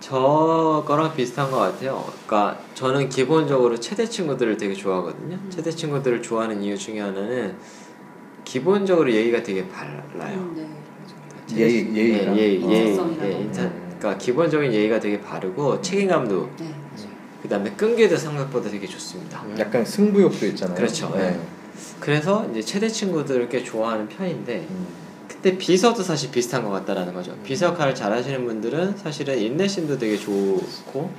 저 거랑 비슷한 것 같아요. 그러니까 저는 기본적으로 최대 친구들을 되게 좋아하거든요. 음. 최대 친구들을 좋아하는 이유 중에 하나는 기본적으로 예의가 되게 발라요. 음, 네. 예의-? 예, 예의, 예의, 인사성이나 예, 뭐. 인사, 그러니까 기본적인 예의가 되게 바르고 책임감도 네. 그 다음에 끈기도 생각보다 되게 좋습니다. 약간 승부욕도 있잖아요. 그렇죠. 네. 그래서 이제 최대 친구들을 꽤 좋아하는 편인데 음. 그때 비서도 사실 비슷한 것 같다라는 거죠. 비서 역할을 잘 하시는 분들은 사실은 인내심도 되게 좋고.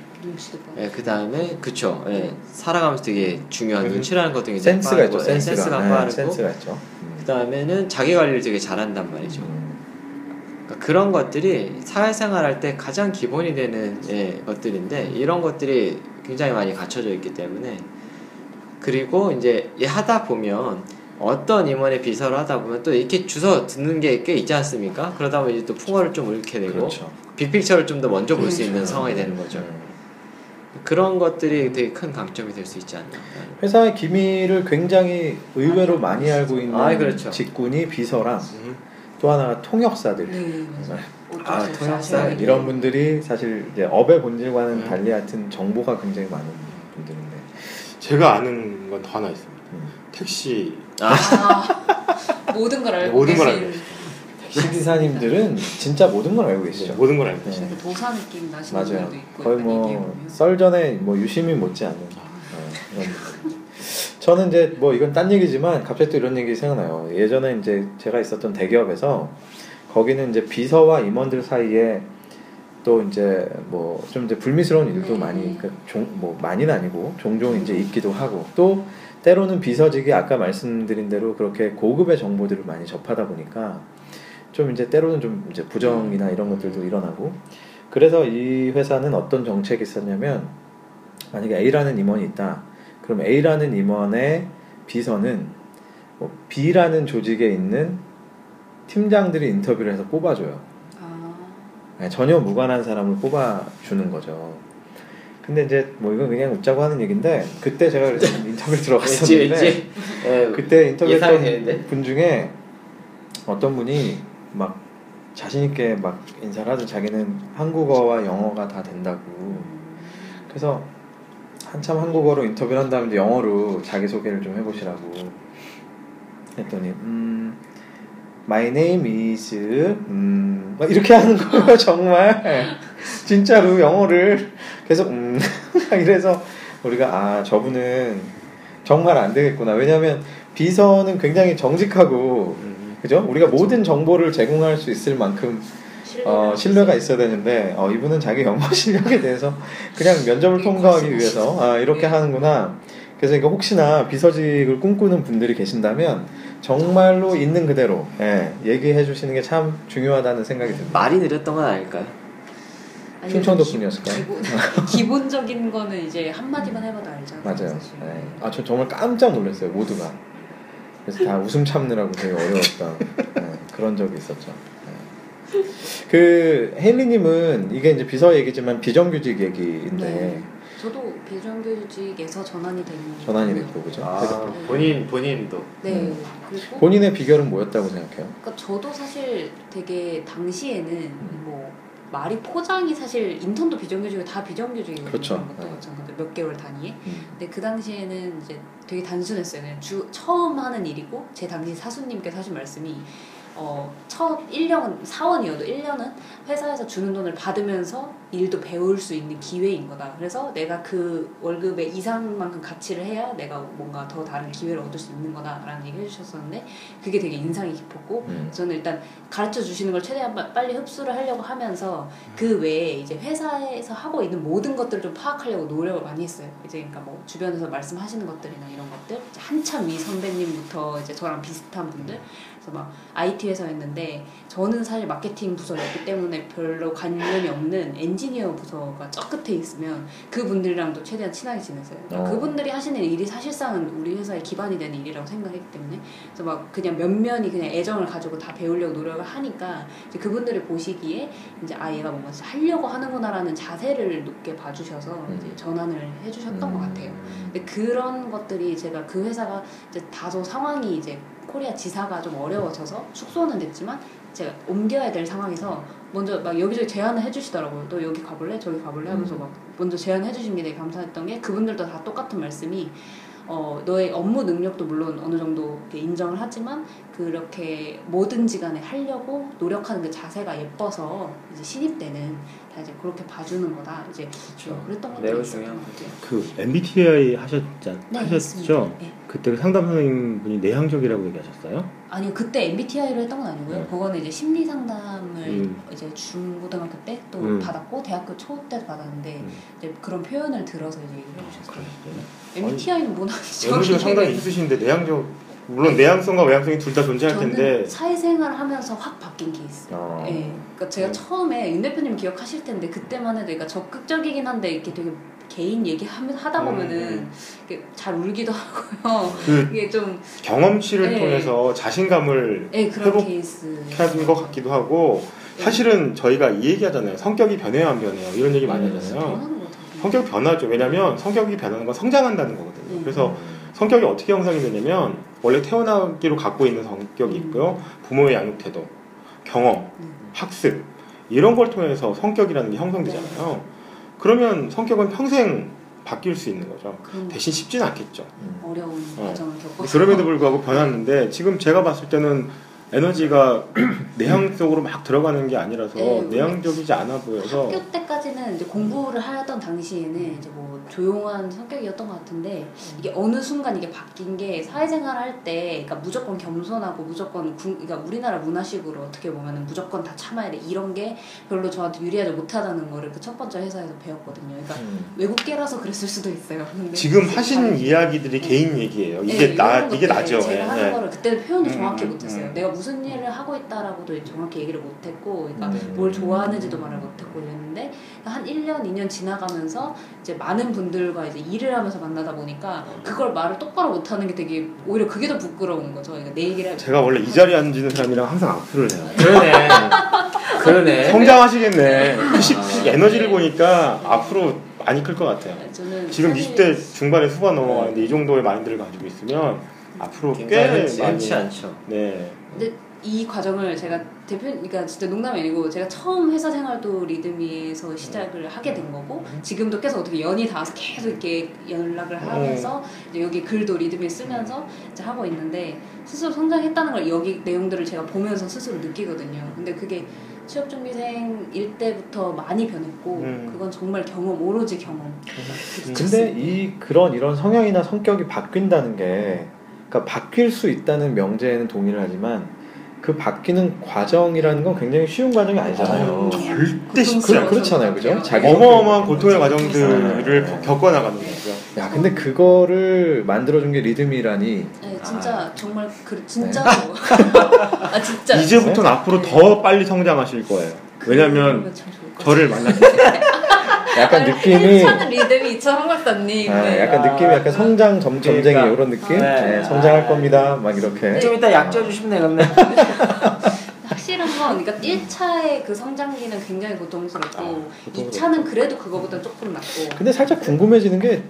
예, 그 다음에 그쵸, 예, 살아가면서 되게 중요한 음. 눈치라는 것도 굉장히 센스가 있죠. 빠르고, 예, 센스가, 센스가 네, 빠르고, 센스가 있죠. 그 다음에는 자기 관리를 되게 잘한단 말이죠. 음. 그러니까 그런 것들이 사회생활 할 때 가장 기본이 되는 예, 것들인데 이런 것들이 굉장히 많이 갖춰져 있기 때문에 그리고 이제 이 하다 보면 어떤 임원의 비서를 하다 보면 또 이렇게 주워 듣는 게 꽤 있지 않습니까? 그러다 보면 이제 또 풍어를 좀 읊게 되고 그렇죠. 빅픽처를 좀 더 먼저 볼 수 있는 그렇죠. 상황이 되는 거죠. 음. 그런 것들이 되게 큰 강점이 될 수 있지 않나. 회사의 기밀을 굉장히 의외로 많이 알고 있는 아, 그렇죠. 직군이 비서랑 음. 또 하나가 통역사들. 네, 맞아요. 아, 통역사. 이런 분들이 사실 이제 업의 본질과는 음. 달리 하여튼 정보가 굉장히 많은 분들인데 제가 아는 건 더 하나 있습니다. 음. 택시 아, [laughs] 모든 걸 알고 모든 걸 계신 알고 택시 기사님들은 진짜 모든 걸 알고 계시죠. 모든 걸 알고 네. 계시죠. 되게 도사 느낌 나시는 맞아요. 분들도 있고 거의 뭐. 썰전에 뭐 유심히 못지않은 어, 분들. 저는 이제 뭐 이건 딴 얘기지만 갑자기 또 이런 얘기 생각나요. 예전에 이제 제가 있었던 대기업에서 거기는 이제 비서와 임원들 사이에 또 이제 뭐 좀 이제 불미스러운 일도 네. 많이 그 종, 뭐 많이는 아니고 종종 이제 있기도 하고 또 때로는 비서직이 아까 말씀드린 대로 그렇게 고급의 정보들을 많이 접하다 보니까 좀 이제 때로는 좀 이제 부정이나 이런 것들도 일어나고 그래서 이 회사는 어떤 정책이 있었냐면 만약에 A라는 임원이 있다 그럼 A라는 임원의 비서는 뭐 B라는 조직에 있는 팀장들이 인터뷰를 해서 뽑아줘요. 전혀 무관한 사람을 뽑아주는 거죠. 근데 이제 뭐 이건 그냥 웃자고 하는 얘기인데 그때 제가 그래서 [laughs] 인터뷰 왠지 들어갔었는데 왠지 예, 그때 인터뷰했던? 분 중에 어떤 분이 막 자신 있게 막 인사를 하던 자기는 한국어와 영어가 다 된다고 그래서 한참 한국어로 인터뷰를 한 다음에 영어로 자기 소개를 좀 해보시라고 했더니 음 My name is 음, 막 이렇게 하는 거예요 [laughs] 정말 진짜로 영어를 계속 음 [laughs] 이래서 우리가 아 저분은 정말 안 되겠구나 왜냐하면 비서는 굉장히 정직하고 음. 그죠 우리가 모든 정보를 제공할 수 있을 만큼 어, 신뢰가 있어야 되는데 어, 이분은 자기 영어 [laughs] 실력에 대해서 그냥 면접을 통과하기. 위해서 아, 이렇게 네. 하는구나. 그래서 이거 혹시나 비서직을 꿈꾸는 분들이 계신다면 정말로 있는 그대로 예, 얘기해 주시는 게 참 중요하다는 생각이 듭니다. 말이 느렸던 건 아닐까요? 아니, 충청도 기- 분이었을까요? 기본, [laughs] 기본적인 거는 이제 한마디만 해봐도 알잖아요. 맞아요. 예. 아, 저 정말 깜짝 놀랐어요, 모두가. 그래서 다 웃음 참느라고 되게 어려웠던 예, 그런 적이 있었죠. 예. 그 헨리님은 이게 이제 비서 얘기지만 비정규직 얘기인데 네. 저도 비정규직에서 전환이 된 전환이 됐고 그죠? 아, 본인 본인도 네. 음. 그리고 본인의 비결은 뭐였다고 생각해요? 그러니까 저도 사실 되게 당시에는 음. 뭐 말이 포장이 사실 인턴도 비정규직이고 다 비정규직이거든요. 그렇죠. 그것도 네. 마찬가지로 몇 개월 단위에. 음. 근데 그 당시에는 이제 되게 단순했어요. 그냥 주 처음 하는 일이고 제 당시 사수님께서 하신 말씀이 어, 첫 1년은 사원이어도 1년은 회사에서 주는 돈을 받으면서 일도 배울 수 있는 기회인 거다. 그래서 내가 그 월급의 이상만큼 가치를 해야 내가 뭔가 더 다른 기회를 얻을 수 있는 거다라는 얘기 해주셨었는데 그게 되게 인상이 깊었고 음. 저는 일단 가르쳐 주시는 걸 최대한 빠- 빨리 흡수를 하려고 하면서 그 외에 이제 회사에서 하고 있는 모든 것들을 좀 파악하려고 노력을 많이 했어요. 이제 그러니까 뭐 주변에서 말씀하시는 것들이나 이런 것들 한참 위 선배님부터 이제 저랑 비슷한 분들 그래서 막 IT 회사였는데 저는 사실 마케팅 부서였기 때문에 별로 관련이 없는 엔지니어 부서가 저 끝에 있으면 그분들이랑도 최대한 친하게 지냈어요. 그러니까 어. 그분들이 하시는 일이 사실상은 우리 회사의 기반이 되는 일이라고 생각했기 때문에 그래서 막 그냥 면면이 그냥 애정을 가지고 다 배우려고 노력을 하니까 이제 그분들이 보시기에 이제 아 얘가 뭔가 하려고 하는구나라는 자세를 높게 봐주셔서 음. 이제 전환을 해주셨던 것 음. 같아요. 근데 그런 것들이 제가 그 회사가 이제 다소 상황이 이제 코리아 지사가 좀 어려워져서 축소는 됐지만 제가 옮겨야 될 상황에서 먼저 막 여기저기 제안을 해주시더라고요. 또 여기 가볼래? 저기 가볼래? 하면서 막 먼저 제안해 주신 게 되게 감사했던 게 그분들도 다 똑같은 말씀이 어, 너의 업무 능력도 물론 어느 정도 인정을 하지만 그렇게 뭐든지 간에 하려고 노력하는 그 자세가 예뻐서 이제 신입 때는 다 이제 그렇게 봐주는 거다. 이제 그렇죠. 그랬던 것도 매우 있었던 중요한 것 같아요. 그 MBTI 하셨자, 네, 하셨죠? 네. 그때 그 상담 선생님 분이 내향적이라고 얘기하셨어요? 아니요 그때 MBTI로 했던 건 아니고요. 네. 그거는 이제 심리 상담을 음. 이제 중고등학교 때 또 음. 받았고 대학교 초 때 받았는데 음. 이제 그런 표현을 들어서 이제 얘기를 해주셨어요. MBTI는 뭐 나는지 에너지가 상당히 있으신데 내향적 물론 내향성과 외향성이 둘 다 존재할 저는 텐데 사회생활을 하면서 확 바뀐 케이스. 어. 예. 그러니까 제가 음. 처음에 윤 대표님 기억하실 텐데 그때만 해도 그러니까 적극적이긴 한데 이렇게 되게 개인 얘기하면 하다 보면은 음. 잘 울기도 [laughs] 하고요. 그 이게 좀 경험치를 네. 통해서 자신감을 예, 그런 회복 케이스. 하는 것 같기도 하고 사실은 저희가 이 얘기하잖아요. 성격이 변해요, 안 변해요? 이런 얘기 많이 음, 하잖아요. 같아요. 성격이 변하죠. 왜냐하면 성격이 변하는 건 성장한다는 거거든요. 음. 그래서 성격이 어떻게 형성이 되냐면 원래 태어나기로 갖고 있는 성격이 음. 있고요. 부모의 양육 태도, 경험, 음. 학습 이런 걸 통해서 성격이라는 게 형성되잖아요. 그러면 성격은 평생 바뀔 수 있는 거죠. 그런 대신 쉽지는 않겠죠. 음. 어려운 어. 과정을 겪어서 그럼에도 불구하고 변하는데 지금 제가 봤을 때는 에너지가 [clears throat] 내향 속으로 막 들어가는 게 아니라서 네, 내향적이지 않아 보여서 학교 때까지는 이제 공부를 하던 당시에는 이제 뭐 조용한 성격이었던 것 같은데 이게 어느 순간 이게 바뀐 게 사회생활 할 때 그러니까 무조건 겸손하고 무조건 군- 그러니까 우리나라 문화식으로 어떻게 보면은 무조건 다 참아야 돼 이런 게 별로 저한테 유리하지 못하다는 거를 그 첫 번째 회사에서 배웠거든요. 그러니까 음. 외국계라서 그랬을 수도 있어요. 근데 지금 하신 다른- 이야기들이 개인 얘기예요. 네, 이게 이런 나 이게 나죠. 제가 예, 하는 예. 거를 그때 표현도 음, 정확히 음, 못했어요. 음. 내가 무슨 일을 하고 있다라고도 정확히 얘기를 못했고, 그러니까 음. 뭘 좋아하는지도 말을 못했고 이랬는데 한 1년, 2년 지나가면서 이제 많은 분들과 이제 일을 하면서 만나다 보니까 그걸 말을 똑바로 못하는 게 되게 오히려 그게 더 부끄러운 거죠. 그러니까 내 얘기를 제가 원래 이 자리에 앉는 사람이랑 항상 악플을 해요. 그러네. 그러네. 성장하시겠네. 아, 에너지를 네. 보니까 앞으로 많이 클 것 같아요. 저는 지금 사실 20대 중반에 후반 넘어가는데 이 정도의 마인드를 가지고 있으면 앞으로 꽤 많이 않죠. 네. 근데 이 과정을 제가 대표, 그러니까 진짜 농담이 아니고 제가 처음 회사 생활도 리드미에서 시작을 하게 된 거고 지금도 계속 어떻게 연이 닿아서 계속 이렇게 연락을 하면서 이제 여기 글도 리드미에 쓰면서 이제 하고 있는데 스스로 성장했다는 걸 여기 내용들을 제가 보면서 스스로 느끼거든요. 근데 그게 취업 준비생일 때부터 많이 변했고 음. 그건 정말 경험 오로지 경험. 근데 이 그런 이런 성향이나 성격이 바뀐다는 게 그러니까 바뀔 수 있다는 명제에는 동의를 하지만 그 바뀌는 과정이라는 건 굉장히 쉬운 과정이 아니잖아요. 어, 절대 쉽지 않아요. 그렇잖아요, 그죠? 자기 어마어마한 고통의 과정들을 네. 겪어 나가는 거죠. 야, 근데 그거를 만들어준 게 리듬이라니. 네, 진짜 아. 정말 네. 그 진짜로 [laughs] 아 진짜 이제부터는 앞으로 더 빨리 성장하실 거예요. 왜냐면 저를 만났어요. [laughs] 약간 아니, 느낌이 괜찮은 리듬이 있죠 한국사님. 아, 네. 약간 느낌이 약간 성장 점, 점쟁이 그러니까. 이런 느낌? 네. 네, 성장할 겁니다. 막 이렇게. 좀 이따 약 줘주시면 되겠네. [laughs] 확실한 건 그러니까 1차의 그 성장기는 굉장히 고통스럽고 아, 고통스럽죠. 2차는 그래도 그거보다 조금 낫고 근데 살짝 궁금해지는 게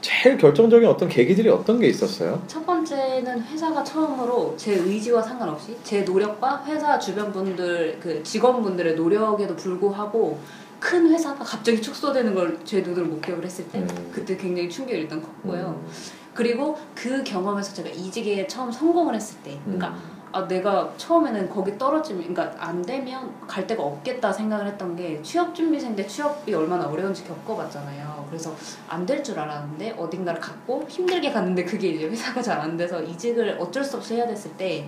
제일 결정적인 어떤 계기들이 어떤 게 있었어요? 첫 번째는 회사가 처음으로 제 의지와 상관없이 제 노력과 회사 주변 분들 그 직원분들의 노력에도 불구하고 큰 회사가 갑자기 축소되는 걸 제 눈으로 목격을 했을 때 음. 그때 굉장히 충격이 일단 컸고요. 음. 그리고 그 경험에서 제가 이직에 처음 성공을 했을 때 그러니까 음. 아 내가 처음에는 거기 떨어지면 그러니까 안 되면 갈 데가 없겠다 생각을 했던 게 취업 준비생 때 취업이 얼마나 어려운지 겪어봤잖아요. 그래서 안 될 줄 알았는데 어딘가를 갔고 힘들게 갔는데 그게 이제 회사가 잘 안 돼서 이직을 어쩔 수 없이 해야 됐을 때.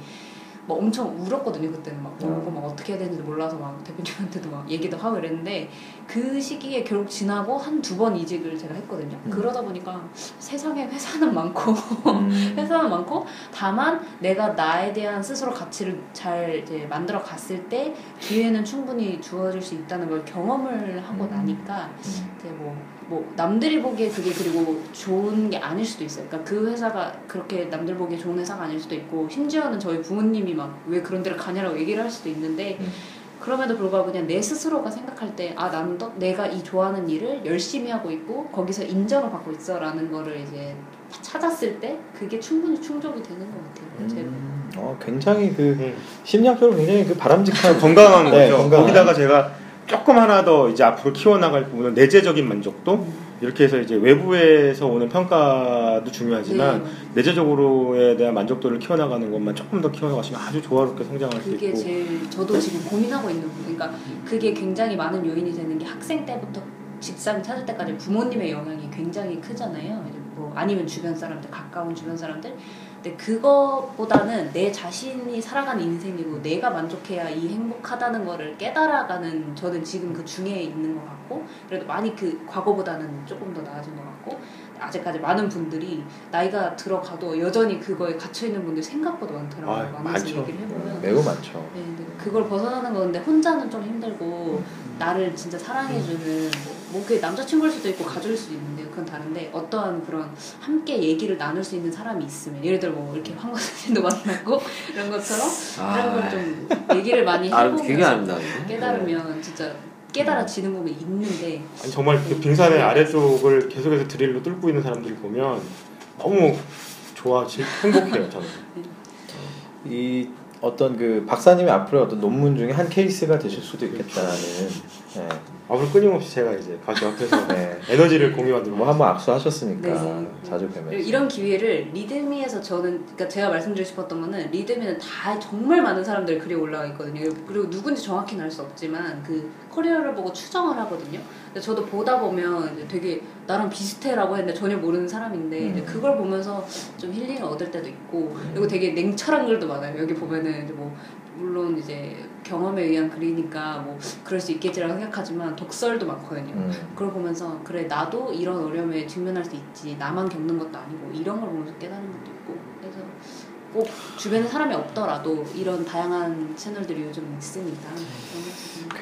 막 엄청 울었거든요 그때는 막 울고 막 어떻게 해야 되는지 몰라서 막 대표님한테도 막 얘기도 하고 이랬는데 그 시기에 결국 지나고 한 두 번 이직을 제가 했거든요 음. 그러다 보니까 세상에 회사는 많고 음. [laughs] 회사는 많고 다만 내가 나에 대한 스스로 가치를 잘 이제 만들어 갔을 때 기회는 충분히 주어질 수 있다는 걸 경험을 하고 음. 나니까 음. 이제 뭐, 뭐 남들이 보기에 그게 그리고 좋은 게 아닐 수도 있어요. 그러니까 그 회사가 그렇게 남들 보기에 좋은 회사가 아닐 수도 있고 심지어는 저희 부모님이 막 왜 그런 데를 가냐라고 얘기를 할 수도 있는데 음. 그럼에도 불구하고 그냥 내 스스로가 생각할 때 아 나는 더 내가 이 좋아하는 일을 열심히 하고 있고 거기서 인정을 받고 있어라는 거를 이제 찾았을 때 그게 충분히 충족이 되는 것 같아요. 음. 어, 굉장히 그 음. 심리학적으로 굉장히 그 바람직한 [laughs] 건강한 네, 거죠. 건강한. 거기다가 제가 조금 하나 더 이제 앞으로 키워나갈 부분은 내재적인 만족도 이렇게 해서 이제 외부에서 오는 평가도 중요하지만 네. 내재적으로에 대한 만족도를 키워나가는 것만 조금 더 키워나가시면 아주 조화롭게 성장할 수 그게 있고 제일 저도 지금 고민하고 있는 부분. 그러니까 그게 굉장히 많은 요인이 되는 게 학생 때부터 직장 찾을 때까지 부모님의 영향이 굉장히 크잖아요. 뭐 아니면 주변 사람들, 가까운 주변 사람들. 근데 그것보다는 내 자신이 살아가는 인생이고 내가 만족해야 이 행복하다는 거를 깨달아가는 저는 지금 그 중에 있는 것 같고 그래도 많이 그 과거보다는 조금 더 나아진 것 같고 아직까지 많은 분들이 나이가 들어가도 여전히 그거에 gat혀 있는 분들 생각보다 많더라고요. 아, 많죠. 얘기를 해보면 매우 많죠. 네, 그걸 벗어나는 건데 혼자는 좀 힘들고 나를 진짜 사랑해주는 뭐, 뭐 그게 남자친구일 수도 있고 가족일 수도 있는데 그건 다른데 어떠한 그런 함께 얘기를 나눌 수 있는 사람이 있으면 예를 들어 뭐 이렇게 황 선생님도 만나고 [laughs] 이런 것처럼 이런 걸 좀 얘기를 많이 아, 아름다운데. 깨달으면 진짜 깨달아지는 부분이 있는데 아니, 정말 그 빙산의 아래쪽을 계속해서 드릴로 뚫고 있는 사람들을 보면 너무 좋아, 지- 행복해요 저는. [laughs] 이 어떤 그 박사님의 앞으로 어떤 논문 중에 한 케이스가 되실 수도 있겠다라는 네. 앞으로 끊임없이 제가 이제 가수 앞에서 [laughs] 네. 에너지를 공유하도록 뭐 한번 악수하셨으니까 네. 자주 그리고 뵈면서 이런 기회를 리드미에서 저는 그러니까 제가 말씀드리고 싶었던 거는 리드미는 다 정말 많은 사람들이 글이 올라가 있거든요. 그리고 누군지 정확히는 알 수 없지만 그 커리어를 보고 추정을 하거든요. 근데 저도 보다 보면 이제 되게 나랑 비슷해라고 했는데 전혀 모르는 사람인데 음. 이제 그걸 보면서 좀 힐링을 얻을 때도 있고 그리고 되게 냉철한 글도 많아요. 여기 보면은 이제 뭐 물론 이제 경험에 의한 글이니까 뭐 그럴 수 있겠지라고 생각하지만 독설도 많거든요. 음. 그걸 보면서 그래 나도 이런 어려움에 직면할 수 있지 나만 겪는 것도 아니고 이런 걸 보면서 깨닫는 것도 꼭 주변에 사람이 없더라도 이런 다양한 채널들이 요즘 있으니까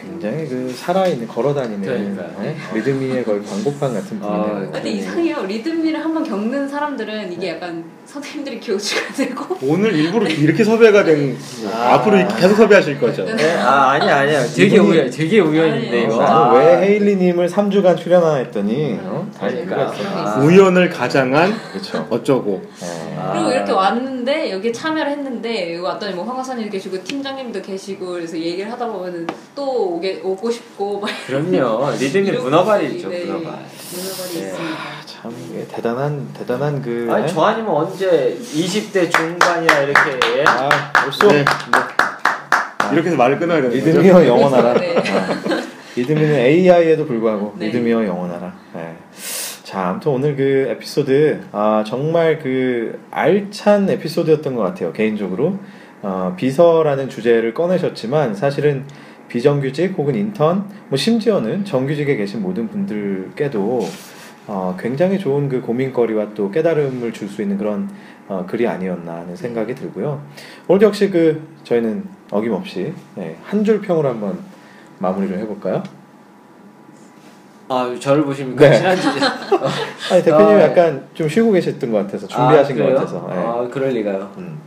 굉장히 그 살아있는 걸어다니는. 네? 리드미의 거의 광고판 같은 아, 분이네요. 근데 이상해요 리듬미를 한번 겪는 사람들은 이게 약간 선생님들이 교주가 되고 오늘 일부러 이렇게 섭외가 된 아. 앞으로 계속 섭외하실 거죠. 네, 아 아니야 아니야 되게 우연 되게 우연인데 아니에요. 이거 아. 왜 헤일리님을 3주간 출연하나 했더니 어? 다 그러니까. 아. 우연을 가장한 그렇죠. 어쩌고 네. 아. 그리고 이렇게 왔는데 여기 참여를 했는데 여기 왔더니 뭐 황하사님 계시고 팀장님도 계시고 그래서 얘기를 하다 보면은 또 오게 오고 싶고 막 그럼요 [laughs] 리듬이 문어발이죠 네, 문어발 문어발이 네. 있습니다. 참 대단한 대단한 그 아니 네? 저 아니면 언제 20대 중반이야 이렇게 아, 벌써 네. 이렇게 해서 말을 끊어야 되는. 리드미어 영원하라. 네. 아, 리드미는 AI에도 불구하고 네. 리드미어 영원하라. 네. 자, 아무튼 오늘 그 에피소드 아, 정말 그 알찬 에피소드였던 것 같아요. 개인적으로 어, 비서라는 주제를 꺼내셨지만 사실은 비정규직 혹은 인턴, 뭐 심지어는 정규직에 계신 모든 분들께도 어, 굉장히 좋은 그 고민거리와 또 깨달음을 줄 수 있는 그런 어, 글이 아니었나 하는 생각이 들고요. 오늘도 역시 그 저희는 어김없이 네, 한줄 평으로 한번 마무리를 해볼까요? 아 저를 보십니까 네. 지난주 [laughs] 아니 대표님이 아, 약간 좀 쉬고 계셨던 것 같아서 준비하신 아, 것? 같아서. 네. 아 그럴 리가요 음.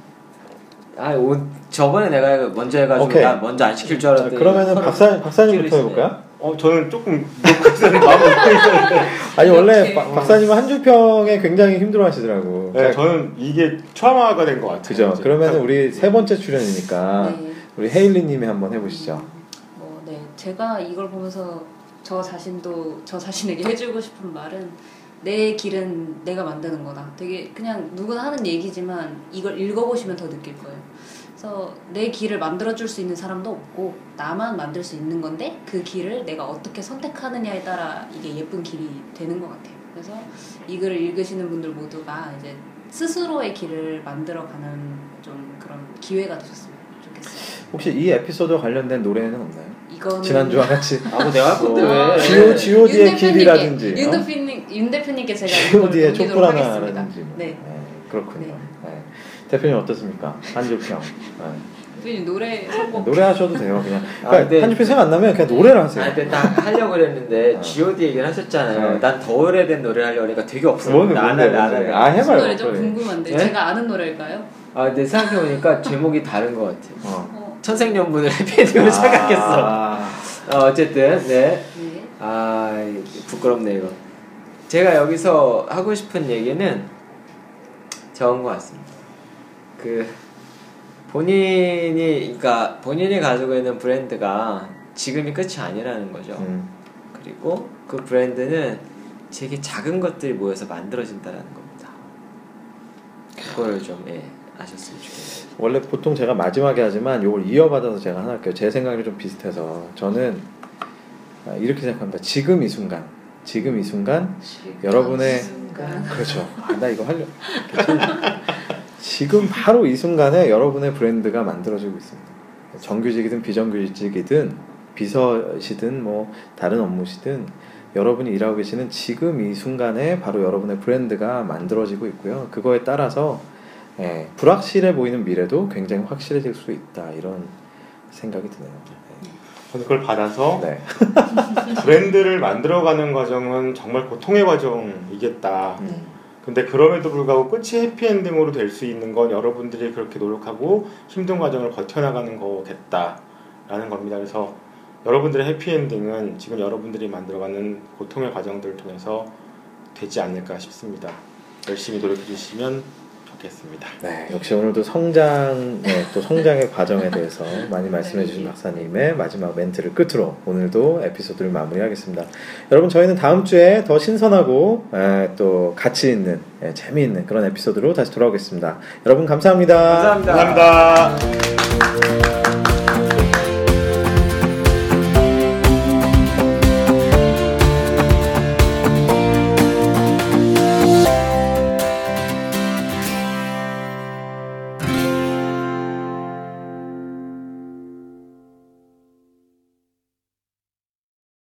아 오, 저번에 내가 먼저 해가지고 오케이. 나 먼저 안 시킬 줄 자, 알았더니 그러면은 [laughs] 박사 박사님부터 해볼까요? 어 저는 조금 있었는데 마음을 [laughs] 아니 원래. 박- 박사님은 한줄 평에 굉장히 힘들어하시더라고. 네, 저는 이게 트라우마가 된 것 같아요. 그죠. 이제. 그러면 우리 세 번째 출연이니까 네. 우리 헤일리님이 한번 해보시죠. 뭐, 네. 제가 이걸 보면서 저 자신도 저 자신에게 해주고 싶은 말은 내 길은 내가 만드는 거다. 되게 그냥 누구나 하는 얘기지만 이걸 읽어보시면 더 느낄 거예요. 그래서 내 길을 만들어줄 수 있는 사람도 없고 나만 만들 수 있는 건데 그 길을 내가 어떻게 선택하느냐에 따라 이게 예쁜 길이 되는 것 같아요. 그래서 이 글을 읽으시는 분들 모두가 이제 스스로의 길을 만들어가는 좀 그런 기회가 되셨으면 좋겠어요. 혹시 이 에피소드와 관련된 노래는 없나요? 이거는 지난주와 같이 아, 뭐 내가 할 건데 어, 왜? G.O. G.O.D의 윤 길이라든지 윤 어? 대표님 윤 대표님께 제가 넘기도록 하겠습니다. 촛불 하나라든지 뭐. 네. 그렇군요. 네. 네. 대표님 어떻습니까? 한줄평. 네. 대표님 노래 선곡 노래 하셔도 돼요. 그냥. 아, 그러니까 근데- 한줄평 생각 안 나면 그냥 노래를 하세요. 아, 근데 딱 하려고 그랬는데 어. G.O.D 얘기를 하셨잖아요. 네. 난더 오래된 노래를 하려고 하니까 되게 없어. 뭔데 안 뭔데 할래, 안 뭔데. 할래. 아 무슨 해봐요. 노래죠? 그래. 궁금한데 네? 제가 아는 노래일까요? 아, 근데 생각해보니까 제목이 다른 것 같아요. 어. 어, 천생연분을 [laughs] 해피엔딩으로 생각했어. 아, 어, 어쨌든, 네. 네. 아, 부끄럽네, 이거. 제가 여기서 하고 싶은 얘기는 저은 것 같습니다. 그, 본인이, 그러니까 본인이 가지고 있는 브랜드가 지금이 끝이 아니라는 거죠. 음. 그리고 그 브랜드는 되게 작은 것들이 모여서 만들어진다라는 겁니다. 그걸 좀, 예, 아셨으면 좋겠네요. 원래 보통 제가 마지막에 하지만 이걸 이어받아서 제가 하나 할게요. 제 생각이 좀 비슷해서 저는 아, 이렇게 생각합니다. 지금 이 순간, 지금 이 순간 여러분의 순간. 그렇죠. 아, 나 이거 하려. 지금 바로 이 순간에 여러분의 브랜드가 만들어지고 있습니다. 정규직이든 비정규직이든 비서시든 뭐 다른 업무시든 여러분이 일하고 계시는 지금 이 순간에 바로 여러분의 브랜드가 만들어지고 있고요. 그거에 따라서 예, 불확실해 보이는 미래도 굉장히 확실해질 수 있다 이런 생각이 드네요. 저는 그걸 받아서 네. [laughs] 브랜드를 만들어가는 과정은 정말 고통의 과정이겠다. 음. 근데 그럼에도 불구하고 끝이 해피엔딩으로 될 수 있는 건 여러분들이 그렇게 노력하고 힘든 과정을 버텨나가는 거겠다라는 겁니다. 그래서 여러분들의 해피엔딩은 지금 여러분들이 만들어가는 고통의 과정들을 통해서 되지 않을까 싶습니다. 열심히 노력해 주시면 좋겠습니다. 네, 역시 오늘도 성장, 네, 또 성장의 [laughs] 과정에 대해서 많이 말씀해 주신 박사님의 마지막 멘트를 끝으로 오늘도 에피소드를 마무리하겠습니다. 여러분, 저희는 다음 주에 더 신선하고 에, 또 가치 있는, 에, 재미있는 그런 에피소드로 다시 돌아오겠습니다. 여러분, 감사합니다. 감사합니다. 감사합니다.